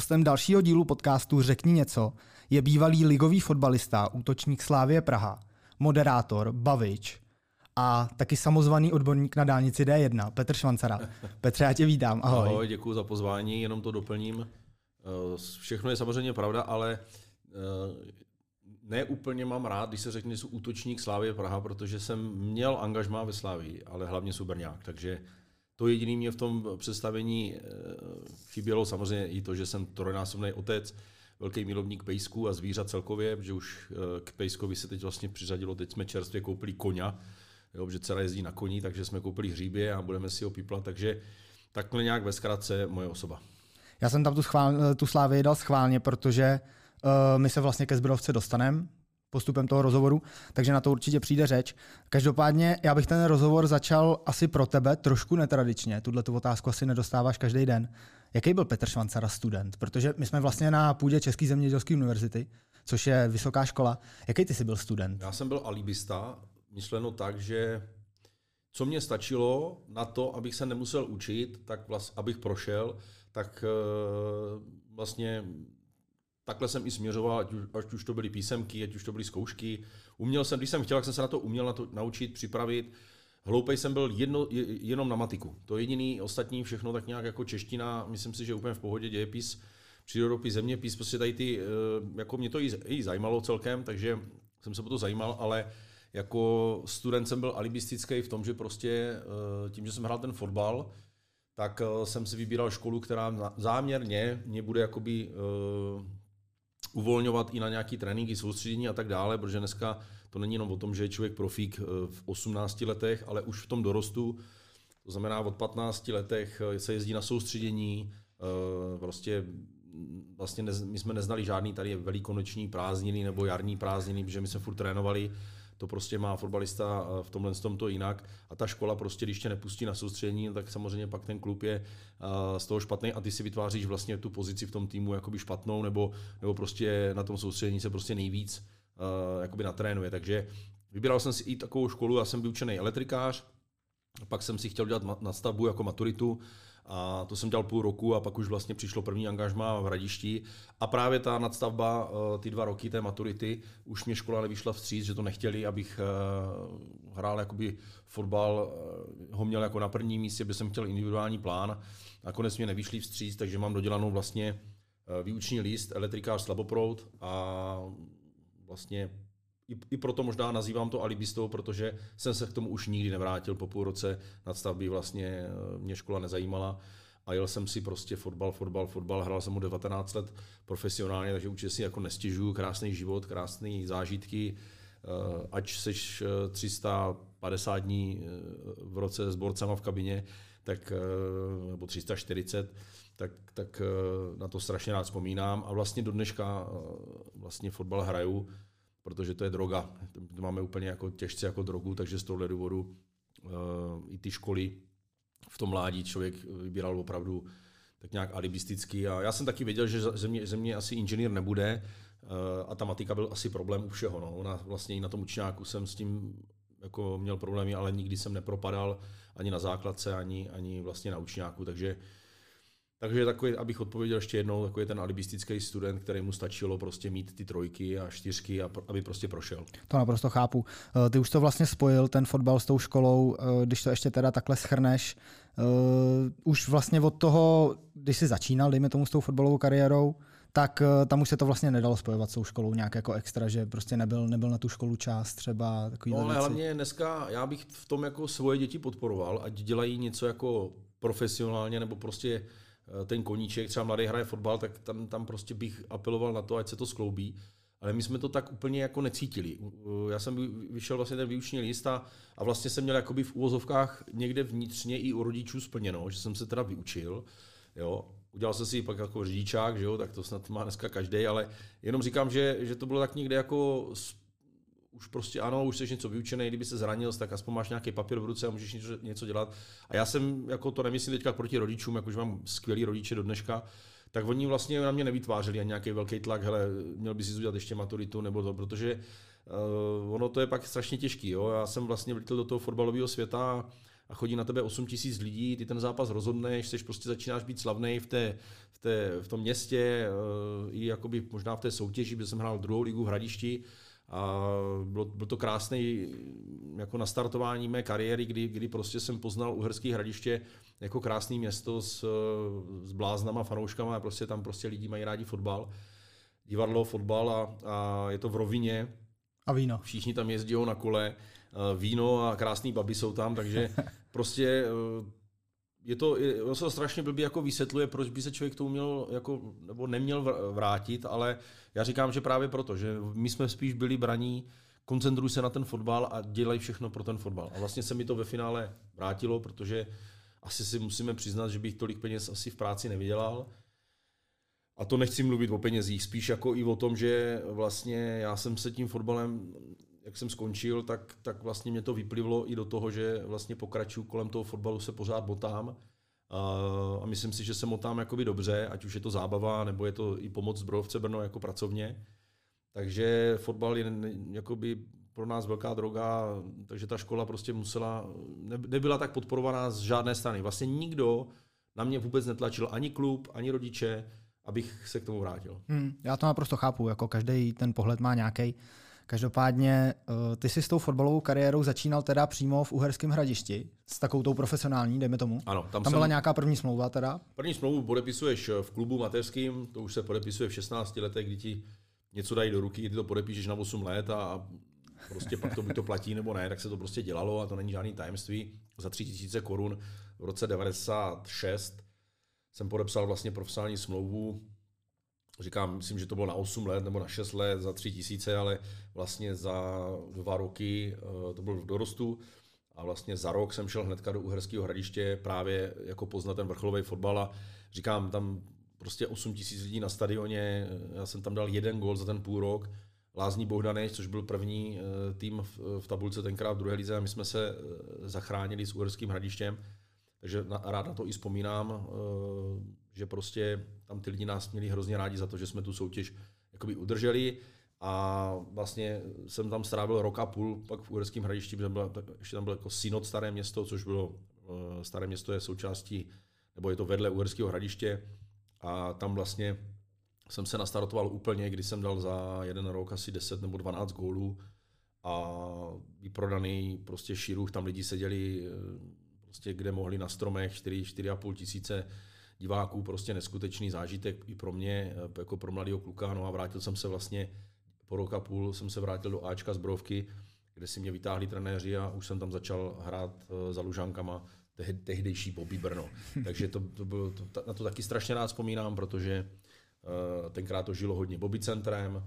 Hostem dalšího dílu podcastu Řekni něco je bývalý ligový fotbalista, útočník Slávie Praha, moderátor, bavič a taky samozvaný odborník na dálnici D1, Petr Švancara. Petře, já tě vítám, ahoj. Ahoj, děkuji za pozvání, jenom to doplním. Eh, všechno je samozřejmě pravda, ale eh, ne úplně mám rád, když se řekne, že jsem útočník Slávie Praha, protože jsem měl angažmá ve Slávii, ale hlavně Suberňák, takže to jediné mě v tom představení eh, chybělo samozřejmě i to, že jsem trojnásobný otec, velký milovník pejsků a zvířat celkově, že už k pejskovi se teď vlastně přiřadilo, teď jsme čerstvě koupili koně, jo, že dcera jezdí na koni, takže jsme koupili hříbě a budeme si ho píplat, takže takhle nějak ve zkratce moje osoba. Já jsem tam tu, schvál, tu slávy dal schválně, protože uh, my se vlastně ke Zbrodovce dostaneme postupem toho rozhovoru, takže na to určitě přijde řeč. Každopádně já bych ten rozhovor začal asi pro tebe trošku netradičně. Tuhle tu otázku asi nedostáváš každý den. Jaký byl Petr Švancara student? Protože my jsme vlastně na půdě České zemědělské univerzity, což je vysoká škola. Jaký ty jsi byl student? Já jsem byl alibista, myšleno tak, že co mě stačilo na to, abych se nemusel učit, tak vlast, abych prošel, tak uh, vlastně takhle jsem i směřoval, ať už, ať už to byly písemky, ať už to byly zkoušky. Uměl jsem, když jsem chtěl, tak jsem se na to uměl na to naučit, připravit. Hloupej jsem byl jedno, jenom na matiku. To jediný, ostatní všechno tak nějak jako čeština, myslím si, že úplně v pohodě dějepis, přírodopis, zeměpis, prostě tady ty, eh, jako mě to i, i zajímalo celkem, takže jsem se po to zajímal, ale jako student jsem byl alibistický v tom, že prostě eh, tím, že jsem hrál ten fotbal, tak eh, jsem si vybíral školu, která záměrně mě bude jakoby uvolňovat i na nějaký tréninky, soustředění a tak dále, protože dneska to není jenom o tom, že je člověk profík v 18 letech, ale už v tom dorostu, to znamená od 15 letech se jezdí na soustředění, uh, prostě vlastně my jsme neznali žádný tady velikonoční prázdniny nebo jarní prázdniny, protože my jsme furt trénovali to prostě má fotbalista eh, v tomhle tom to jinak. A ta škola prostě, když tě nepustí na soustředění, tak samozřejmě pak ten klub je eh, z toho špatný a ty si vytváříš vlastně tu pozici v tom týmu jakoby špatnou, nebo, nebo prostě na tom soustředění se prostě nejvíc uh, jakoby natrénuje. Takže vybíral jsem si i takovou školu, já jsem byl učený elektrikář, pak jsem si chtěl dělat nadstavbu jako maturitu, a to jsem dělal půl roku a pak už vlastně přišlo první angažma v Hradišti. A právě ta nadstavba, eh, ty dva roky té maturity, už mě škola nevyšla vstříc, že to nechtěli, abych eh, hrál jakoby fotbal, eh, ho měl jako na prvním místě, by jsem chtěl individuální plán. Nakonec mě nevyšli vstříc, takže mám dodělanou vlastně výuční list, elektrikář slaboprout a vlastně i, i proto možná nazývám to alibistou, protože jsem se k tomu už nikdy nevrátil po půl roce. Nadstavby, vlastně eh, mě škola nezajímala a jel jsem si prostě fotbal, fotbal, fotbal, hrál jsem mu 19 let profesionálně, takže určitě si jako nestěžuju, krásný život, krásné zážitky, eh, ať seš 350 eh, dní v roce s borcama v kabině, tak, nebo 340, tak, tak na to strašně rád vzpomínám. A vlastně do dneška vlastně fotbal hraju, protože to je droga. To máme úplně jako těžce jako drogu, takže z tohohle důvodu uh, i ty školy v tom mládí člověk vybíral opravdu tak nějak alibisticky. A já jsem taky věděl, že země, země asi inženýr nebude uh, a ta matika byl asi problém u všeho. No. Ona vlastně i na tom učňáku jsem s tím jako měl problémy, ale nikdy jsem nepropadal ani na základce, ani, ani vlastně na učňáku, takže uh, takže takový, abych odpověděl ještě jednou, takový ten alibistický student, který mu stačilo prostě mít ty trojky a čtyřky, a aby prostě prošel. To naprosto chápu. Eh, ty už to vlastně spojil, ten fotbal s tou školou, eh, když to ještě teda takhle schrneš. Eh, už vlastně od toho, když jsi začínal, dejme tomu s tou fotbalovou kariérou, tak tam už se to vlastně nedalo spojovat s tou školou nějak jako extra, že prostě nebyl, nebyl na tu školu část třeba takový. No, ale hlavně dneska já bych v tom jako svoje děti podporoval, ať dělají něco jako profesionálně nebo prostě ten koníček, třeba mladý hraje fotbal, tak tam, tam prostě bych apeloval na to, ať se to skloubí. Ale my jsme to tak úplně jako necítili. Já jsem vyšel vlastně ten výuční list a, a vlastně jsem měl jakoby v úvozovkách někde vnitřně i u rodičů splněno, že jsem se teda vyučil. Jo. Udělal jsem si pak jako řidičák, že jo, tak to snad má dneska každý, ale jenom říkám, že, že to bylo tak někde jako už prostě ano, už jsi něco vyučený, kdyby se zranil, tak aspoň máš nějaký papír v ruce a můžeš něco, něco dělat. A já jsem, jako to nemyslím teďka proti rodičům, jakože mám skvělý rodiče do dneška, tak oni vlastně na mě nevytvářeli ani nějaký velký tlak, hele, měl by si udělat ještě maturitu nebo to, protože uh, ono to je pak strašně těžký. Jo? Já jsem vlastně vlítl do toho fotbalového světa a chodí na tebe 8 tisíc lidí, ty ten zápas rozhodneš, jsi prostě začínáš být slavný v, té, v, té, v tom městě, uh, i jakoby možná v té soutěži, kde jsem hrál druhou ligu v Hradišti, a bylo, bylo to krásné jako nastartování mé kariéry, kdy, kdy prostě jsem poznal Uherský hradiště jako krásné město s, s bláznama, fanouškama a prostě tam prostě lidi mají rádi fotbal. Divadlo, fotbal a, a je to v rovině. A víno. Všichni tam jezdí na kole. Víno a krásný baby jsou tam, takže prostě je to, je, se to strašně blbě jako vysvětluje, proč by se člověk k tomu měl, jako, nebo neměl vrátit, ale já říkám, že právě proto, že my jsme spíš byli braní, koncentruj se na ten fotbal a dělej všechno pro ten fotbal. A vlastně se mi to ve finále vrátilo, protože asi si musíme přiznat, že bych tolik peněz asi v práci nevydělal. A to nechci mluvit o penězích, spíš jako i o tom, že vlastně já jsem se tím fotbalem, jak jsem skončil, tak, tak vlastně mě to vyplivlo i do toho, že vlastně pokračuju kolem toho fotbalu, se pořád botám. A myslím si, že se motám jakoby dobře, ať už je to zábava, nebo je to i pomoc zbrojovce Brno jako pracovně. Takže fotbal je jakoby pro nás velká droga, takže ta škola prostě musela, nebyla tak podporovaná z žádné strany. Vlastně nikdo na mě vůbec netlačil, ani klub, ani rodiče, abych se k tomu vrátil. Hmm, já to naprosto chápu, jako každý ten pohled má nějaký. Každopádně eh, ty jsi s tou fotbalovou kariérou začínal teda přímo v Uherském hradišti, s takovou tou profesionální, dejme tomu. Ano, tam, tam byla jsem... nějaká první smlouva teda? První smlouvu podepisuješ v klubu mateřským, to už se podepisuje v 16 letech, kdy ti něco dají do ruky, ty to podepíšeš na 8 let a prostě pak to by to platí nebo ne, tak se to prostě dělalo a to není žádný tajemství. Za 3000 korun v roce 96 jsem podepsal vlastně profesionální smlouvu říkám, myslím, že to bylo na 8 let nebo na 6 let za 3 tisíce, ale vlastně za dva roky eh, to bylo v dorostu. A vlastně za rok jsem šel hnedka do Uherského hradiště právě jako poznat ten vrcholový fotbal a říkám, tam prostě 8 tisíc lidí na stadioně, já jsem tam dal jeden gol za ten půl rok, Lázní Bohdaneš, což byl první eh, tým v, tabulce tenkrát v druhé lize a my jsme se eh, zachránili s Uherským hradištěm, takže rád na to i vzpomínám že prostě tam ty lidi nás měli hrozně rádi za to, že jsme tu soutěž jakoby udrželi. A vlastně jsem tam strávil rok a půl, pak v Uherském hradišti, tam bylo, ještě tam bylo jako synod Staré město, což bylo, eh, Staré město je součástí, nebo je to vedle Uherského hradiště. A tam vlastně jsem se nastartoval úplně, kdy jsem dal za jeden rok asi 10 nebo 12 gólů. A vyprodaný prostě širuch, tam lidi seděli eh, prostě kde mohli na stromech 4, 4,5 tisíce diváků prostě neskutečný zážitek i pro mě, eh, jako pro mladého kluka. No a vrátil jsem se vlastně po rok a půl jsem se vrátil do Ačka z Brovky, kde si mě vytáhli trenéři a už jsem tam začal hrát eh, za Lužánkama tehdejší Bobby Brno. Takže to, to bylo, to, na to taky strašně rád vzpomínám, protože uh, tenkrát to žilo hodně Bobby centrem, uh,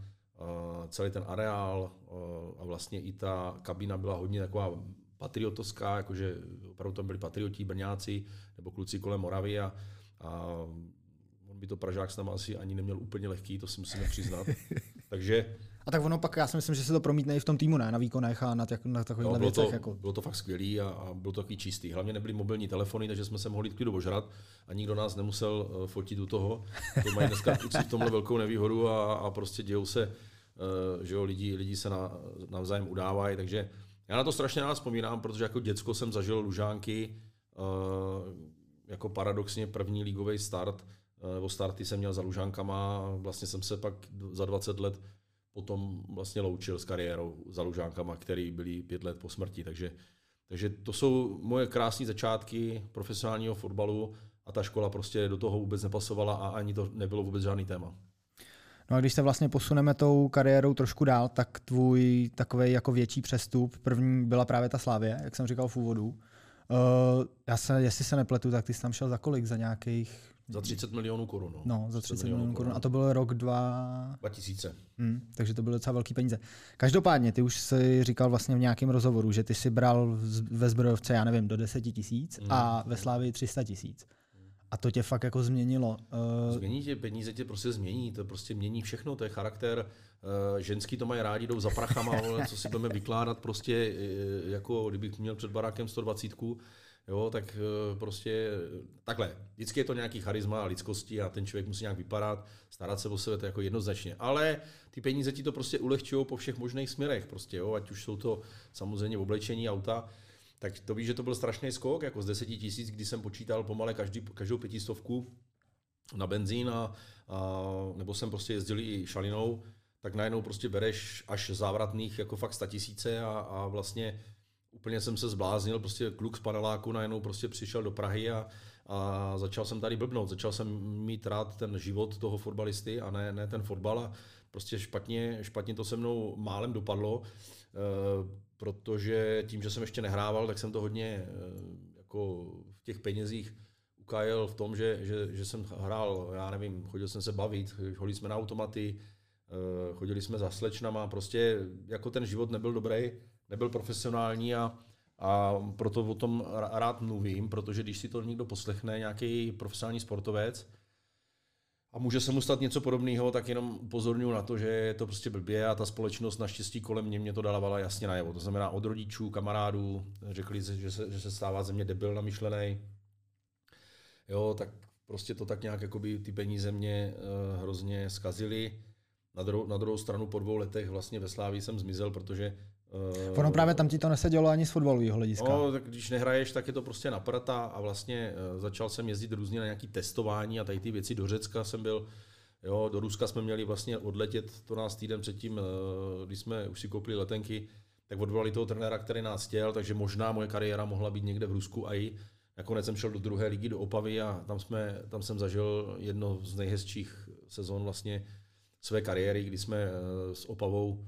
celý ten areál uh, a vlastně i ta kabina byla hodně taková patriotovská, jakože opravdu tam byli patriotí, brňáci nebo kluci kolem Moravy a a on by to Pražák s náma asi ani neměl úplně lehký, to si musíme přiznat. Takže a tak ono pak, já si myslím, že se to promítne i v tom týmu, ne? Na výkonech a na, těch, na takových no, věcech. To, jako. Bylo to fakt skvělý a, a bylo to takový čistý. Hlavně nebyly mobilní telefony, takže jsme se mohli klidu ožrat a nikdo nás nemusel uh, fotit u toho. To mají dneska v tomhle velkou nevýhodu a, a prostě dějou se, uh, že jo, lidi, lidi se na, navzájem udávají, takže já na to strašně rád vzpomínám, protože jako děcko jsem zažil lužánky, uh, jako paradoxně první ligový start, eh, nebo starty jsem měl za Lužánkama vlastně jsem se pak za 20 let potom vlastně loučil s kariérou za Lužánkama, který byli pět let po smrti. Takže, takže to jsou moje krásné začátky profesionálního fotbalu a ta škola prostě do toho vůbec nepasovala a ani to nebylo vůbec žádný téma. No a když se vlastně posuneme tou kariérou trošku dál, tak tvůj takový jako větší přestup, první byla právě ta Slávě, jak jsem říkal v úvodu. Uh, já se, jestli se nepletu, tak ty jsi tam šel za kolik? Za nějakých... Za 30 milionů korun. No, no za 30 milionů korun. A to byl rok dva... 2000. Hmm, takže to byly docela velký peníze. Každopádně, ty už si říkal vlastně v nějakém rozhovoru, že ty si bral ve zbrojovce, já nevím, do 10 tisíc hmm. a ve Slávii 300 tisíc. A to tě fakt jako změnilo. Uh... Změní tě, peníze tě prostě změní, to prostě mění všechno, to je charakter. Uh, ženský to mají rádi, jdou za prachama, co si budeme vykládat prostě, uh, jako kdybych měl před barákem 120, jo, tak prostě takhle. Vždycky je to nějaký charisma a lidskosti a ten člověk musí nějak vypadat, starat se o sebe, to je jako jednoznačně. Ale ty peníze ti to prostě ulehčují po všech možných směrech, prostě, jo, ať už jsou to samozřejmě oblečení auta, tak to víš, že to byl strašný skok, jako z 10 tisíc, kdy jsem počítal pomale každý, každou pětistovku na benzín a, a nebo jsem prostě jezdil i šalinou, tak najednou prostě bereš až závratných jako fakt tisíce a, a vlastně úplně jsem se zbláznil, prostě kluk z paneláku najednou prostě přišel do Prahy a, a začal jsem tady blbnout, začal jsem mít rád ten život toho fotbalisty a ne, ne ten fotbal a prostě špatně, špatně to se mnou málem dopadlo, e, protože tím, že jsem ještě nehrával, tak jsem to hodně e, jako v těch penězích ukajel v tom, že, že, že jsem hrál, já nevím, chodil jsem se bavit, chodili jsme na automaty, e, chodili jsme za slečnama, prostě jako ten život nebyl dobrý, nebyl profesionální a, a proto o tom rád mluvím, protože když si to někdo poslechne, nějaký profesionální sportovec, a může se mu stát něco podobného, tak jenom upozorňuji na to, že je to prostě blbě a ta společnost naštěstí kolem mě mě to dávala jasně najevo. To znamená od rodičů, kamarádů, řekli, že se, že se stává ze mě debil namyšlený. Jo, tak prostě to tak nějak jakoby ty peníze mě uh, hrozně zkazily. Na druhou, na druhou stranu po dvou letech vlastně ve Slávii jsem zmizel, protože Uh, ono právě tam ti to nesedělo ani z fotbalového hlediska. No, tak když nehraješ, tak je to prostě naprata a vlastně uh, začal jsem jezdit různě na nějaký testování a tady ty věci do Řecka jsem byl, jo, do Ruska jsme měli vlastně odletět, to nás týden předtím, uh, když jsme už si koupili letenky, tak odvolali toho trenéra, který nás chtěl, takže možná moje kariéra mohla být někde v Rusku a i nakonec jsem šel do druhé ligy, do Opavy a tam, jsme, tam jsem zažil jedno z nejhezčích sezon vlastně své kariéry, kdy jsme s Opavou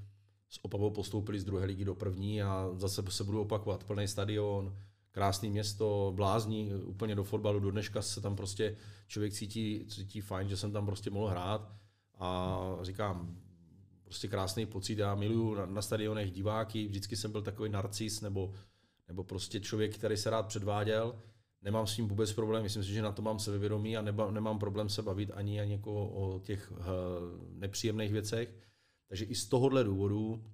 s Opavou postoupili z druhé ligy do první a zase se budu opakovat. Plný stadion, krásné město, blázní úplně do fotbalu. Do dneška se tam prostě člověk cítí, cítí fajn, že jsem tam prostě mohl hrát a říkám, prostě krásný pocit. Já miluju na, na stadionech diváky, vždycky jsem byl takový narcis nebo, nebo prostě člověk, který se rád předváděl. Nemám s tím vůbec problém, myslím si, že na to mám sebevědomí a neba, nemám problém se bavit ani, ani jako o těch uh, nepříjemných věcech. Takže i z tohohle důvodu,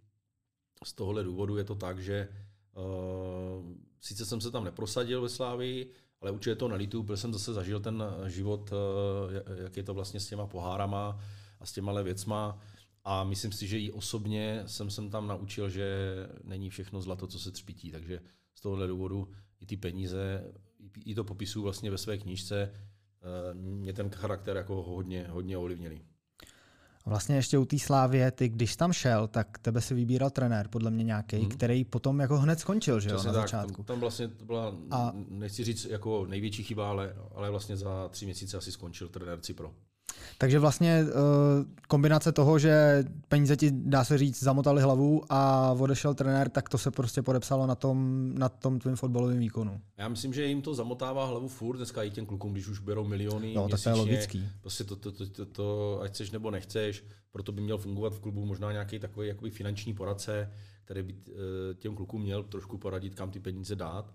z tohohle důvodu je to tak, že uh, sice jsem se tam neprosadil ve Slávii, ale určitě to nalitu, protože jsem zase zažil ten život, uh, jak je to vlastně s těma pohárama a s těma věcma. A myslím si, že i osobně jsem se tam naučil, že není všechno zlato, co se třpítí. Takže z tohohle důvodu i ty peníze, i to popisuju vlastně ve své knížce, mě ten charakter jako hodně, hodně ovlivnili. Vlastně ještě u té Slávě, ty když tam šel, tak tebe si vybíral trenér, podle mě nějaký, hmm. který potom jako hned skončil, že jo, na tak, začátku. Tam, tam vlastně to byla, a... nechci říct jako největší chyba, ale, ale vlastně za tři měsíce asi skončil trenér Cipro. Takže vlastně uh, kombinace toho, že peníze ti, dá se říct, zamotali hlavu a odešel trenér, tak to se prostě podepsalo na tom, na tom tvým fotbalovém výkonu. Já myslím, že jim to zamotává hlavu furt dneska i těm klukům, když už berou miliony no, měsíčně. tak to je logický. Prostě to, to, to, to, to, ať chceš nebo nechceš, proto by měl fungovat v klubu možná nějaký takový jakoby finanční poradce, který by uh, těm klukům měl trošku poradit, kam ty peníze dát,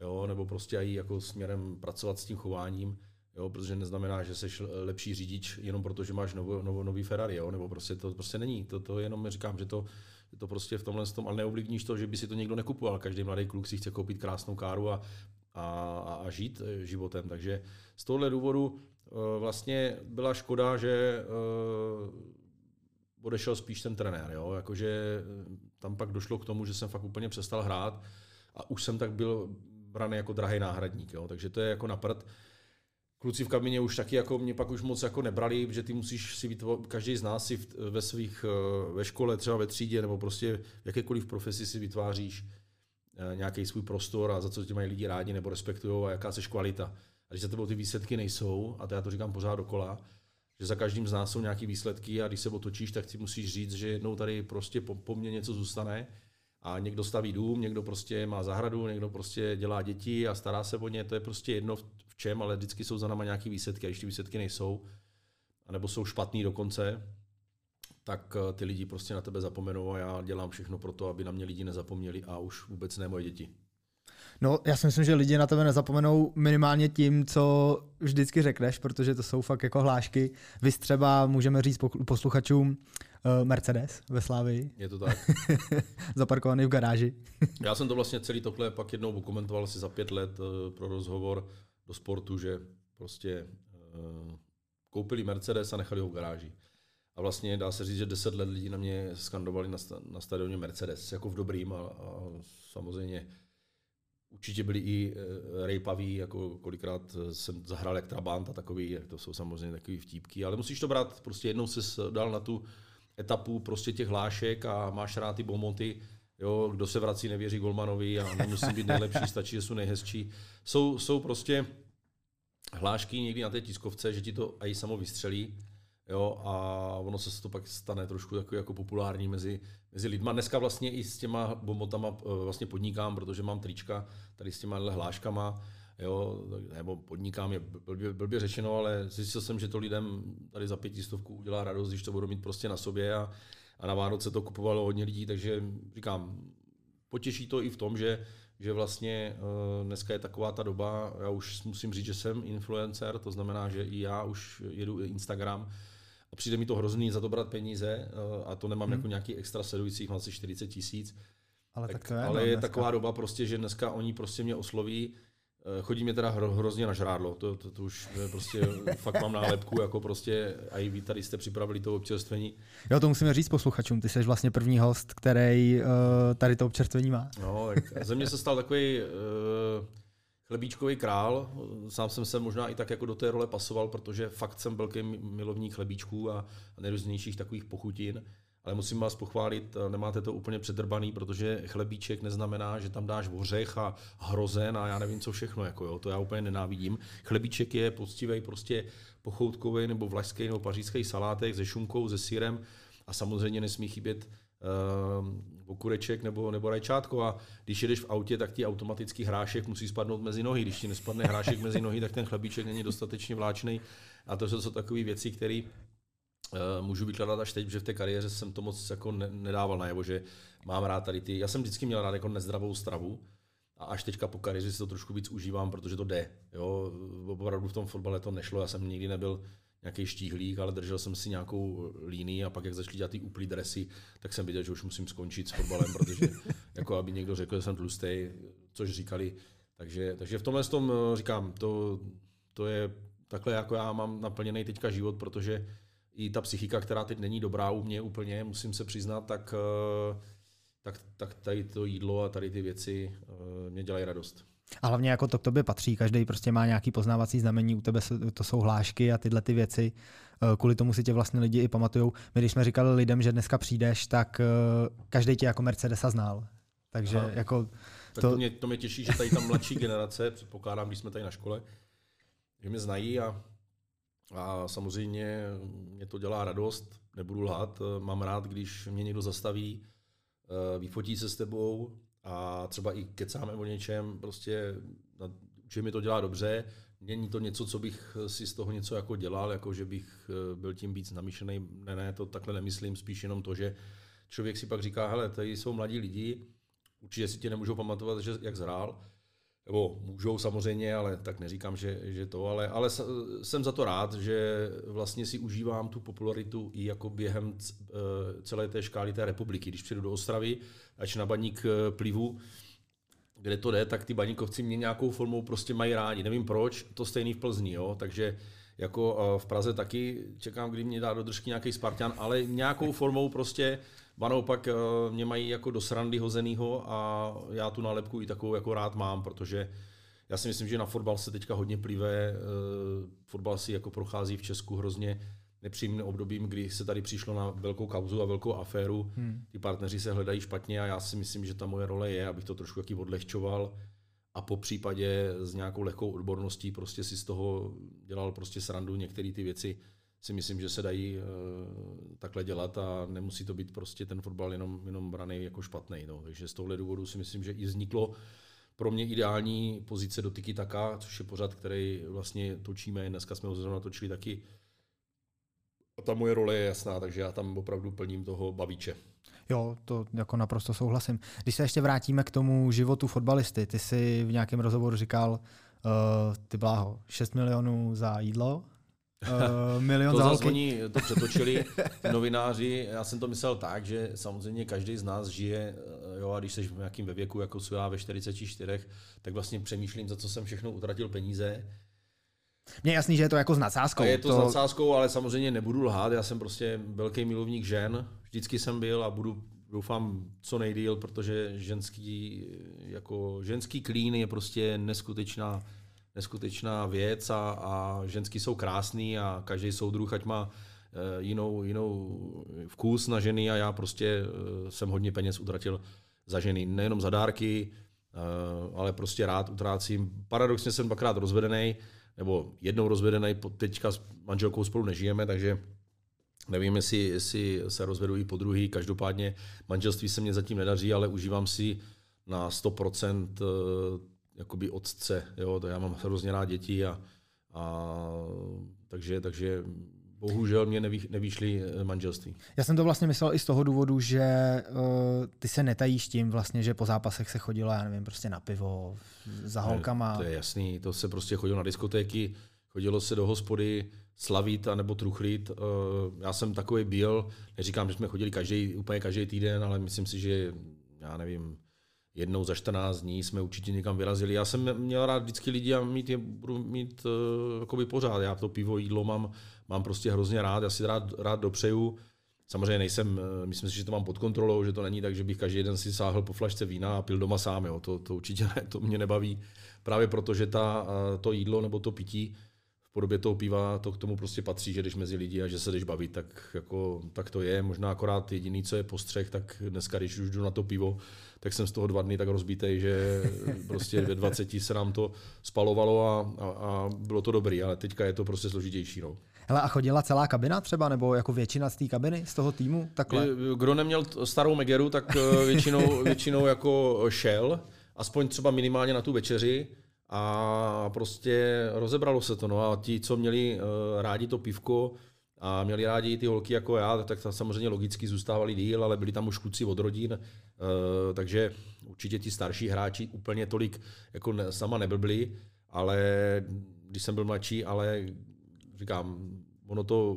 jo, nebo prostě i jako směrem pracovat s tím chováním Jo, protože neznamená, že jsi lepší řidič jenom proto, že máš nový, nový, nový Ferrari, jo? nebo prostě to prostě není. To, to jenom říkám, že to, to prostě v tomhle tom, ale neovlivníš to, že by si to někdo nekupoval. Každý mladý kluk si chce koupit krásnou káru a, a, a žít eh, životem. Takže z tohohle důvodu eh, vlastně byla škoda, že eh, odešel spíš ten trenér. Jo? Jakože tam pak došlo k tomu, že jsem fakt úplně přestal hrát a už jsem tak byl braný jako drahý náhradník. Jo? Takže to je jako na prd kluci v kabině už taky jako mě pak už moc jako nebrali, že ty musíš si vytvořit, každý z nás si ve svých, eh, ve škole, třeba ve třídě, nebo prostě v jakékoliv profesi si vytváříš eh, nějaký svůj prostor a za co tě mají lidi rádi nebo respektují a jaká seš kvalita. A když za tebou ty výsledky nejsou, a to já to říkám pořád dokola, že za každým z nás jsou nějaké výsledky a když se otočíš, tak si musíš říct, že jednou tady prostě po, po mně něco zůstane a někdo staví dům, někdo prostě má zahradu, někdo prostě dělá děti a stará se o ně, to je prostě jedno v čem, ale vždycky jsou za náma nějaké výsledky a když ty výsledky nejsou, anebo jsou špatný dokonce, tak eh, ty lidi prostě na tebe zapomenou a já dělám všechno pro to, aby na mě lidi nezapomněli a už vůbec ne moje děti. No, já si myslím, že lidi na tebe nezapomenou minimálně tím, co vždycky řekneš, protože to jsou fakt jako hlášky. Vy třeba můžeme říct posluchačům Mercedes ve Slávii. Je to tak. Zaparkovaný v garáži. já jsem to vlastně celý tohle pak jednou komentoval asi za pět let uh, pro rozhovor do sportu, že prostě uh, koupili Mercedes a nechali ho v garáži. A vlastně dá se říct, že deset let lidí na mě skandovali na, na stadioně Mercedes, jako v dobrým a, a samozřejmě Určitě byli i rejpaví, jako kolikrát jsem zahrál jak Trabant a takový, to jsou samozřejmě takový vtípky, ale musíš to brát, prostě jednou se dal na tu etapu prostě těch hlášek a máš rád ty bomoty, jo, kdo se vrací, nevěří Golmanovi a nemusí být nejlepší, stačí, že jsou nejhezčí. Jsou, jsou prostě hlášky někdy na té tiskovce, že ti to i samo vystřelí, jo, a ono se to pak stane trošku takový jako populární mezi, mezi lidma. Dneska vlastně i s těma bomotama eh, vlastně podnikám, protože mám trička tady s těma hláškama, jo, nebo podnikám je blbě, blbě řečeno, ale zjistil jsem, že to lidem tady za pětistovku udělá radost, když to budou mít prostě na sobě a, a na Vánoce to kupovalo hodně lidí, takže říkám, potěší to i v tom, že že vlastně uh, dneska je taková ta doba, já už musím říct, že jsem influencer, to znamená, že i já už jedu Instagram a přijde mi to hrozný za to brát peníze uh, a to nemám hmm. jako nějaký extra sledujících, mám asi 40 tisíc. Ale, tak, tak to je, ale no, je dneska. taková doba prostě, že dneska oni prostě mě osloví, Eh, chodí mě teda hro, hrozně na žrádlo, to, to, to už prostě fakt mám nálepku, jako prostě a i vy tady jste připravili to občerstvení. Jo, to musíme říct posluchačům, ty jsi vlastně první host, který uh, tady to občerstvení má. No, tak ze mě se stal takový uh, chlebíčkový král, sám jsem se možná i tak jako do té role pasoval, protože fakt jsem velký milovník chlebíčků a nejrůznějších takových pochutin ale musím vás pochválit, eh, nemáte to úplně předrbaný, protože chlebíček neznamená, že tam dáš ořech a hrozen a já nevím co všechno, jako jo, to já úplně nenávidím. Chlebíček je poctivý prostě pochoutkový nebo vlašský nebo pařížský salátek se šunkou, se sírem a samozřejmě nesmí chybět uh, okureček nebo, nebo rajčátko a když jedeš v autě, tak ti automatický hrášek musí spadnout mezi nohy. Když ti nespadne hrášek mezi nohy, tak ten chlebíček není dostatečně vláčný. A to jsou takové věci, které můžu vykládat až teď, že v té kariéře jsem to moc jako ne, nedával najevo, že mám rád tady ty, já jsem vždycky měl rád jako nezdravou stravu a až teďka po kariéře si to trošku víc užívám, protože to jde. Jo? Opravdu v tom fotbale to nešlo, já jsem nikdy nebyl nějaký štíhlík, ale držel jsem si nějakou línii a pak jak začali dělat ty uplý dresy, tak jsem viděl, že už musím skončit s fotbalem, protože jako aby někdo řekl, že jsem tlustý, což říkali. Takže, takže v tomhle tom eh, říkám, to, to je takhle jako já mám naplněný teďka život, protože i ta psychika, která teď není dobrá u mě úplně, musím se přiznat, tak, eh, tak, tak tady to jídlo a tady ty věci eh, mě dělají radost. A hlavně jako to k tobě patří, každý prostě má nějaký poznávací znamení, u tebe to jsou hlášky a tyhle ty věci, eh, kvůli tomu si tě vlastně lidi i pamatujou. My když jsme říkali lidem, že dneska přijdeš, tak každý tě jako Mercedesa znal. Takže Aha. jako... Tak to... To, mě, to mě těší, že tady ta mladší generace, předpokládám, když jsme tady na škole, že mě znají a a samozřejmě mě to dělá radost, nebudu lhát. Mám rád, když mě někdo zastaví, eh, vyfotí se s tebou a třeba i kecáme o něčem, prostě že mi to dělá dobře. Není to něco, co bych si z toho něco jako dělal, jako že bych eh, byl tím víc namíšený. Ne, ne, to takhle nemyslím, spíš jenom to, že člověk si pak říká, hele, tady jsou mladí lidi, určitě si tě nemůžou pamatovat, že jak zhrál, nebo můžou samozřejmě, ale tak neříkám, že, že to, ale, ale jsem za to rád, že vlastně si užívám tu popularitu i jako během eh, celé té škály té republiky. Když přijdu do Ostravy, až na baník eh, plivu, kde to jde, tak ty baníkovci mě nějakou formou prostě mají rádi. Nevím proč, to stejný v Plzni, jo? takže jako v Praze taky čekám, kdy mě dá do držky nějaký Spartan, ale nějakou formou prostě Ba naopak eh, mě mají jako do srandy hozenýho a já tu nálepku i takovou jako rád mám, protože já si myslím, že na fotbal se teďka hodně plive. Eh, fotbal si jako prochází v Česku hrozně nepříjemným obdobím, kdy se tady přišlo na velkou kauzu a velkou aféru. Hmm. Ty partneři se hledají špatně a já si myslím, že ta moje role je, abych to trošku taky odlehčoval a po případě s nějakou lehkou odborností prostě si z toho dělal prostě srandu některé ty věci si myslím, že se dají uh, takhle dělat a nemusí to být prostě ten fotbal jenom, jenom braný jako špatný. No. Takže z tohle důvodu si myslím, že i vzniklo pro mě ideální pozice do Tiki Taka, což je pořad, který vlastně točíme. Dneska jsme ho zrovna točili taky. A ta moje role je jasná, takže já tam opravdu plním toho bavíče. Jo, to jako naprosto souhlasím. Když se ještě vrátíme k tomu životu fotbalisty, ty jsi v nějakém rozhovoru říkal, uh, ty bláho, 6 milionů za jídlo, Uh, milion to zase oni to přetočili novináři. Já jsem to myslel tak, že samozřejmě každý z nás žije, eh, jo, a když jsi v nějakým ve věku, jako jsou já ve 44, tak vlastně přemýšlím, za co jsem všechno utratil peníze. Mně je jasný, že je to jako s nadsázkou. A je to, to s nadsázkou, ale samozřejmě nebudu lhát. Já jsem prostě velký milovník žen. Vždycky jsem byl a budu doufám co nejdíl, protože ženský, jako ženský klín je prostě neskutečná, neskutečná věc a, a ženský jsou krásný a každý soudruh, ať má eh, jinou, jinou vkus na ženy a já prostě eh, jsem hodně peněz utratil za ženy. Nejenom za dárky, eh, ale prostě rád utrácím. Paradoxně jsem dvakrát rozvedený, nebo jednou rozvedený, teďka s manželkou spolu nežijeme, takže nevím, jestli, jestli se rozvedu i po druhý. Každopádně manželství se mě zatím nedaří, ale užívám si na 100% eh, jakoby otce. Jo? To já mám hrozně rád děti a, a takže, takže bohužel mě nevý, nevýšly eh, manželství. Já jsem to vlastně myslel i z toho důvodu, že uh, ty se netajíš tím vlastně, že po zápasech se chodilo, já nevím, prostě na pivo, za holkama. To je jasný, to se prostě chodilo na diskotéky, chodilo se do hospody, slavit nebo truchlit. Uh, já jsem takový byl, neříkám, že jsme chodili každý, úplně každý týden, ale myslím si, že já nevím, jednou za 14 dní jsme určitě někam vyrazili. Já jsem měl rád vždycky lidi a mít je budu mít uh, pořád. Já to pivo, jídlo mám, mám prostě hrozně rád, já si rád, rád dopřeju. Samozřejmě nejsem, uh, myslím si, že to mám pod kontrolou, že to není tak, že bych každý den si sáhl po flašce vína a pil doma sám. Jo. To, to určitě ne, to mě nebaví. Právě proto, že ta, uh, to jídlo nebo to pití v podobě toho piva, to k tomu prostě patří, že jdeš mezi lidi a že se jdeš bavit, tak, jako, tak to je. Možná akorát jediný, co je postřeh, tak dneska, když už jdu na to pivo, tak jsem z toho dva dny tak rozbitej, že prostě ve 20 se nám to spalovalo a, a, a bylo to dobrý, ale teďka je to prostě složitější. No. Hele, a chodila celá kabina třeba, nebo jako většina z té kabiny, z toho týmu? Takhle? Kdo neměl starou Megeru, tak eh, většinou, většinou jako šel, aspoň třeba minimálně na tu večeři a prostě rozebralo se to. No a ti, co měli uh, rádi to pivko, a měli rádi ty holky jako já, tak tam samozřejmě logicky zůstávali díl, ale byli tam už kluci od rodin, eh, takže určitě ti starší hráči úplně tolik jako sama neblbli, ale když jsem byl mladší, ale říkám, ono to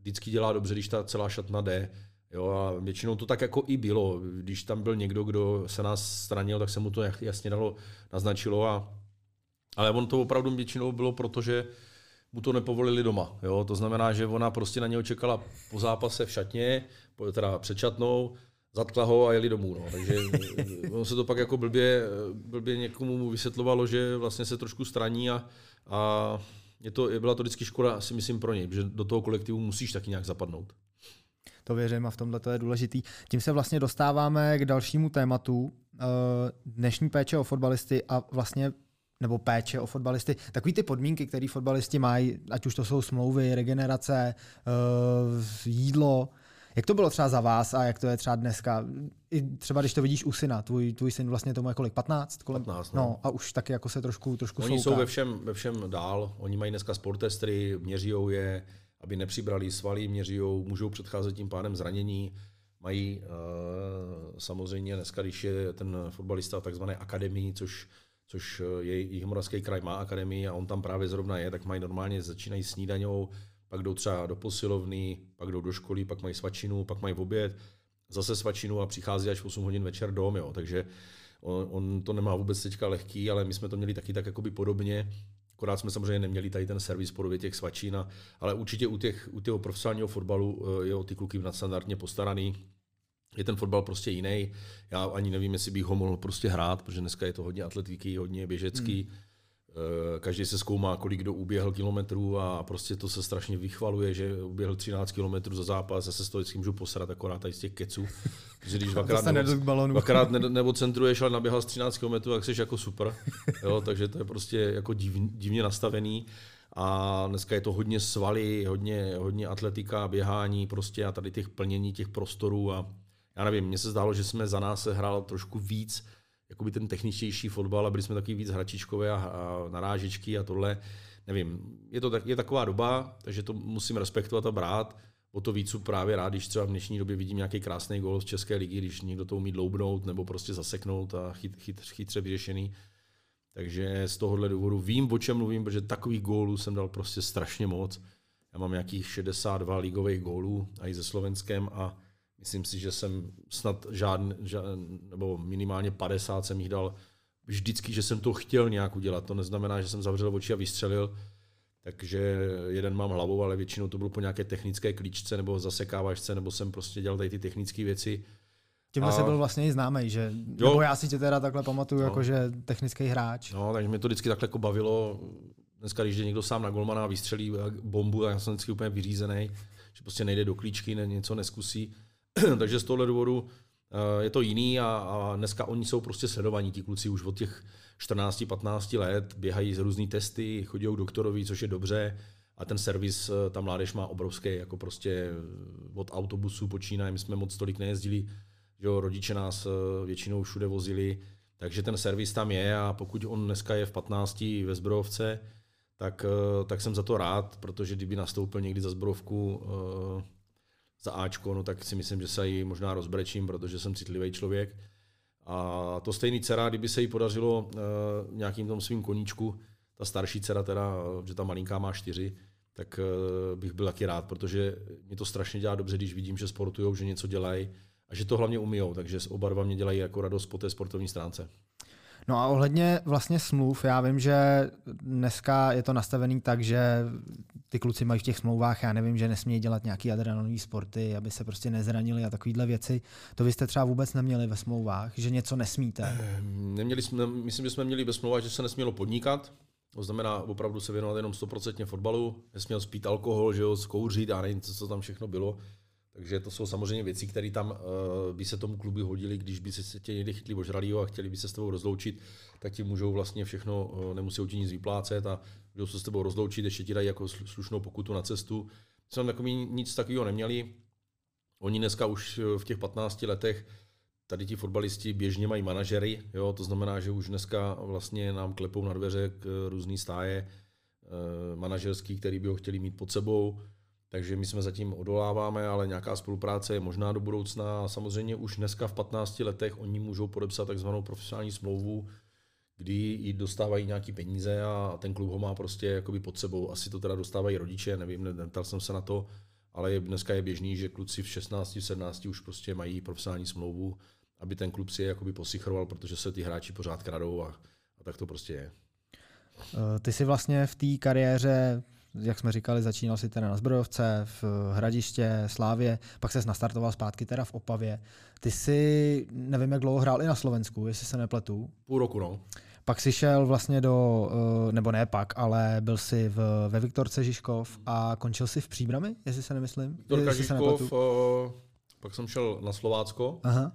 vždycky dělá dobře, když ta celá šatna jde. Jo, a většinou to tak jako i bylo. Když tam byl někdo, kdo se nás stranil, tak se mu to jasně dalo, naznačilo. A, ale on to opravdu většinou bylo, protože mu to nepovolili doma. Jo? To znamená, že ona prostě na něho čekala po zápase v šatně, teda před šatnou, zatkla ho a jeli domů. No. Takže ono se to pak jako blbě, blbě někomu mu vysvětlovalo, že vlastně se trošku straní a, a je to, byla to vždycky škoda, si myslím, pro něj, že do toho kolektivu musíš taky nějak zapadnout. To věřím a v tomhle to je důležitý. Tím se vlastně dostáváme k dalšímu tématu. Eh, dnešní péče o fotbalisty a vlastně nebo péče o fotbalisty, takový ty podmínky, které fotbalisti mají, ať už to jsou smlouvy, regenerace, uh, jídlo, jak to bylo třeba za vás a jak to je třeba dneska? I třeba když to vidíš u syna, tvůj, tvůj syn vlastně tomu je kolik, 15? Kolem? 15, no. no. a už taky jako se trošku, trošku Oni souká. jsou ve všem, ve všem dál, oni mají dneska sportestry, měřijou je, aby nepřibrali svaly, měřijou, můžou předcházet tím pádem zranění, mají uh, samozřejmě dneska, když je ten fotbalista takzvané akademii, což což eh, je Jihomoravský kraj má akademii a on tam právě zrovna je, tak mají normálně, začínají snídaňou, pak jdou třeba do posilovny, pak jdou do školy, pak mají svačinu, pak mají v oběd, zase svačinu a přichází až 8 hodin večer dom, jo. takže on, on, to nemá vůbec teďka lehký, ale my jsme to měli taky tak jakoby podobně, akorát jsme samozřejmě neměli tady ten servis podobě těch svačín, ale určitě u, těch, u těch profesionálního fotbalu eh, je o ty kluky nadstandardně postaraný, je ten fotbal prostě jiný. Já ani nevím, jestli bych ho mohl prostě hrát, protože dneska je to hodně atletický, hodně běžecký. Hmm. Eh, každý se zkoumá, kolik kdo uběhl kilometrů a prostě to se strašně vychvaluje, že uběhl 13 kilometrů za zápas, zase se to vždycky můžu posrat akorát tady z těch keců. Že když dvakrát, nebo, dvakrát ne, nebo centruješ, ale naběhal z 13 kilometrů, tak jsi jako super. Jo, takže to je prostě jako div, divně nastavený. A dneska je to hodně svaly, hodně, hodně atletika, běhání prostě a tady těch plnění těch prostorů a já nevím, mně se zdálo, že jsme za nás se hrál trošku víc jakoby ten techničtější fotbal a byli jsme taky víc hračičkové a, a narážičky a tohle. Nevím, je to tak, je taková doba, takže to musím respektovat a brát. O to víc právě rád, když třeba v dnešní době vidím nějaký krásný gol z České ligy, když někdo to umí dloubnout nebo prostě zaseknout a chyt, chyt, chytře vyřešený. Takže z tohohle důvodu vím, o čem mluvím, protože takových gólů jsem dal prostě strašně moc. Já mám nějakých 62 ligových gólů a i ze Slovenskem a Myslím si, že jsem snad žádný, žádný nebo minimálně 50 jsem jich dal vždycky, že jsem to chtěl nějak udělat. To neznamená, že jsem zavřel oči a vystřelil, takže jeden mám hlavou, ale většinou to bylo po nějaké technické klíčce nebo zasekávačce, nebo jsem prostě dělal tady ty technické věci. Tímhle a... se byl vlastně i známý, že jo. nebo já si tě teda takhle pamatuju, no. jako že technický hráč. No, takže mě to vždycky takhle jako bavilo. Dneska, když jde někdo sám na golmana a vystřelí bombu, a já jsem vždycky úplně vyřízený, že prostě nejde do klíčky, ne, něco neskusí. takže z tohohle důvodu je to jiný a, a dneska oni jsou prostě sledovaní, ti kluci už od těch 14-15 let, běhají z různý testy, chodí k doktorovi, což je dobře. A ten servis, eh, ta mládež má obrovský, jako prostě eh, od autobusu počínaje, my jsme moc tolik nejezdili, že jo, rodiče nás eh, většinou všude vozili, takže ten servis tam je a pokud on dneska je v 15 ve Zbrojovce, tak, tak jsem za to rád, protože kdyby nastoupil někdy za Zbrojovku za Ačko, no tak si myslím, že se ji možná rozbrečím, protože jsem citlivý člověk. A to stejný dcera, kdyby se jí podařilo uh, nějakým tom svým koníčku, ta starší dcera teda, že ta malinká má čtyři, tak uh, bych byl taky rád, protože mi to strašně dělá dobře, když vidím, že sportují, že něco dělají a že to hlavně umijou, takže oba dva mě dělají jako radost po té sportovní stránce. No a ohledně vlastně smluv, já vím, že dneska je to nastavený tak, že ty kluci mají v těch smlouvách, já nevím, že nesmějí dělat nějaký adrenalinové sporty, aby se prostě nezranili a takovéhle věci. To vy jste třeba vůbec neměli ve smlouvách, že něco nesmíte? Ehm, neměli jsme, myslím, že jsme měli ve smlouvách, že se nesmělo podnikat, to znamená opravdu se věnovat jenom 100% fotbalu, nesměl spít alkohol, že jo, zkouřit a nevím, co tam všechno bylo. Takže to jsou samozřejmě věci, které tam uh, by se tomu klubu hodily, když by se tě někdy chytli ožralýho a chtěli by se s tebou rozloučit, tak ti můžou vlastně všechno, uh, nemusí ti nic vyplácet a můžou se s tebou rozloučit, ještě ti dají jako slušnou pokutu na cestu. Jsme takový, nic takového neměli. Oni dneska už eh, v těch 15 letech tady ti fotbalisti běžně mají manažery, jo, to znamená, že už dneska vlastně nám klepou na dveře k různý stáje manažerský, který by ho chtěli mít pod sebou takže my jsme zatím odoláváme, ale nějaká spolupráce je možná do budoucna. Samozřejmě už dneska v 15 letech oni můžou podepsat takzvanou profesionální smlouvu, kdy i dostávají nějaký peníze a ten klub ho má prostě jakoby pod sebou. Asi to teda dostávají rodiče, nevím, neptal jsem se na to, ale je, dneska je běžný, že kluci v 16, v 17 už prostě mají profesionální smlouvu, aby ten klub si je jakoby posichroval, protože se ty hráči pořád kradou a, a tak to prostě je. Eh, ty jsi vlastně v té kariéře jak jsme říkali, začínal si teda na Zbrojovce, v Hradiště, Slávě, pak se nastartoval zpátky teda v Opavě. Ty si, nevím jak dlouho hrál i na Slovensku, jestli se nepletu. Půl roku, no. Pak si šel vlastně do, eh, nebo ne pak, ale byl si v, ve Viktorce Žižkov a končil si v Příbrami, jestli se nemyslím. Viktorka Žižkov, uh, pak jsem šel na Slovácko, Aha.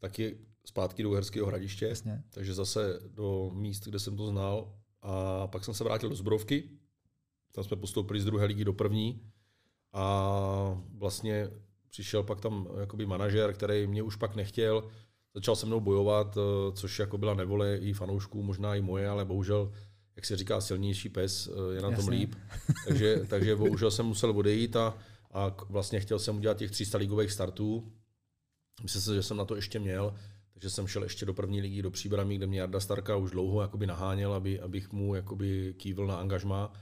taky zpátky do Uherského hradiště, Jasně. takže zase do míst, kde jsem to znal. A pak jsem se vrátil do Zbrovky, tam jsme postoupili z druhé ligy do první a vlastně přišel pak tam jakoby manažer, který mě už pak nechtěl, začal se mnou bojovat, eh, což jako byla nevole i fanoušků, možná i moje, ale bohužel, jak se říká, silnější pes eh, je na Jasně. tom líp. Takže, takže bohužel jsem musel odejít a, a vlastně chtěl jsem udělat těch 300 ligových startů. Myslím si, že jsem na to ještě měl, takže jsem šel ještě do první ligy, do Příbramí, kde mě Jarda Starka už dlouho jakoby naháněl, aby, abych mu jakoby kývil na angažmá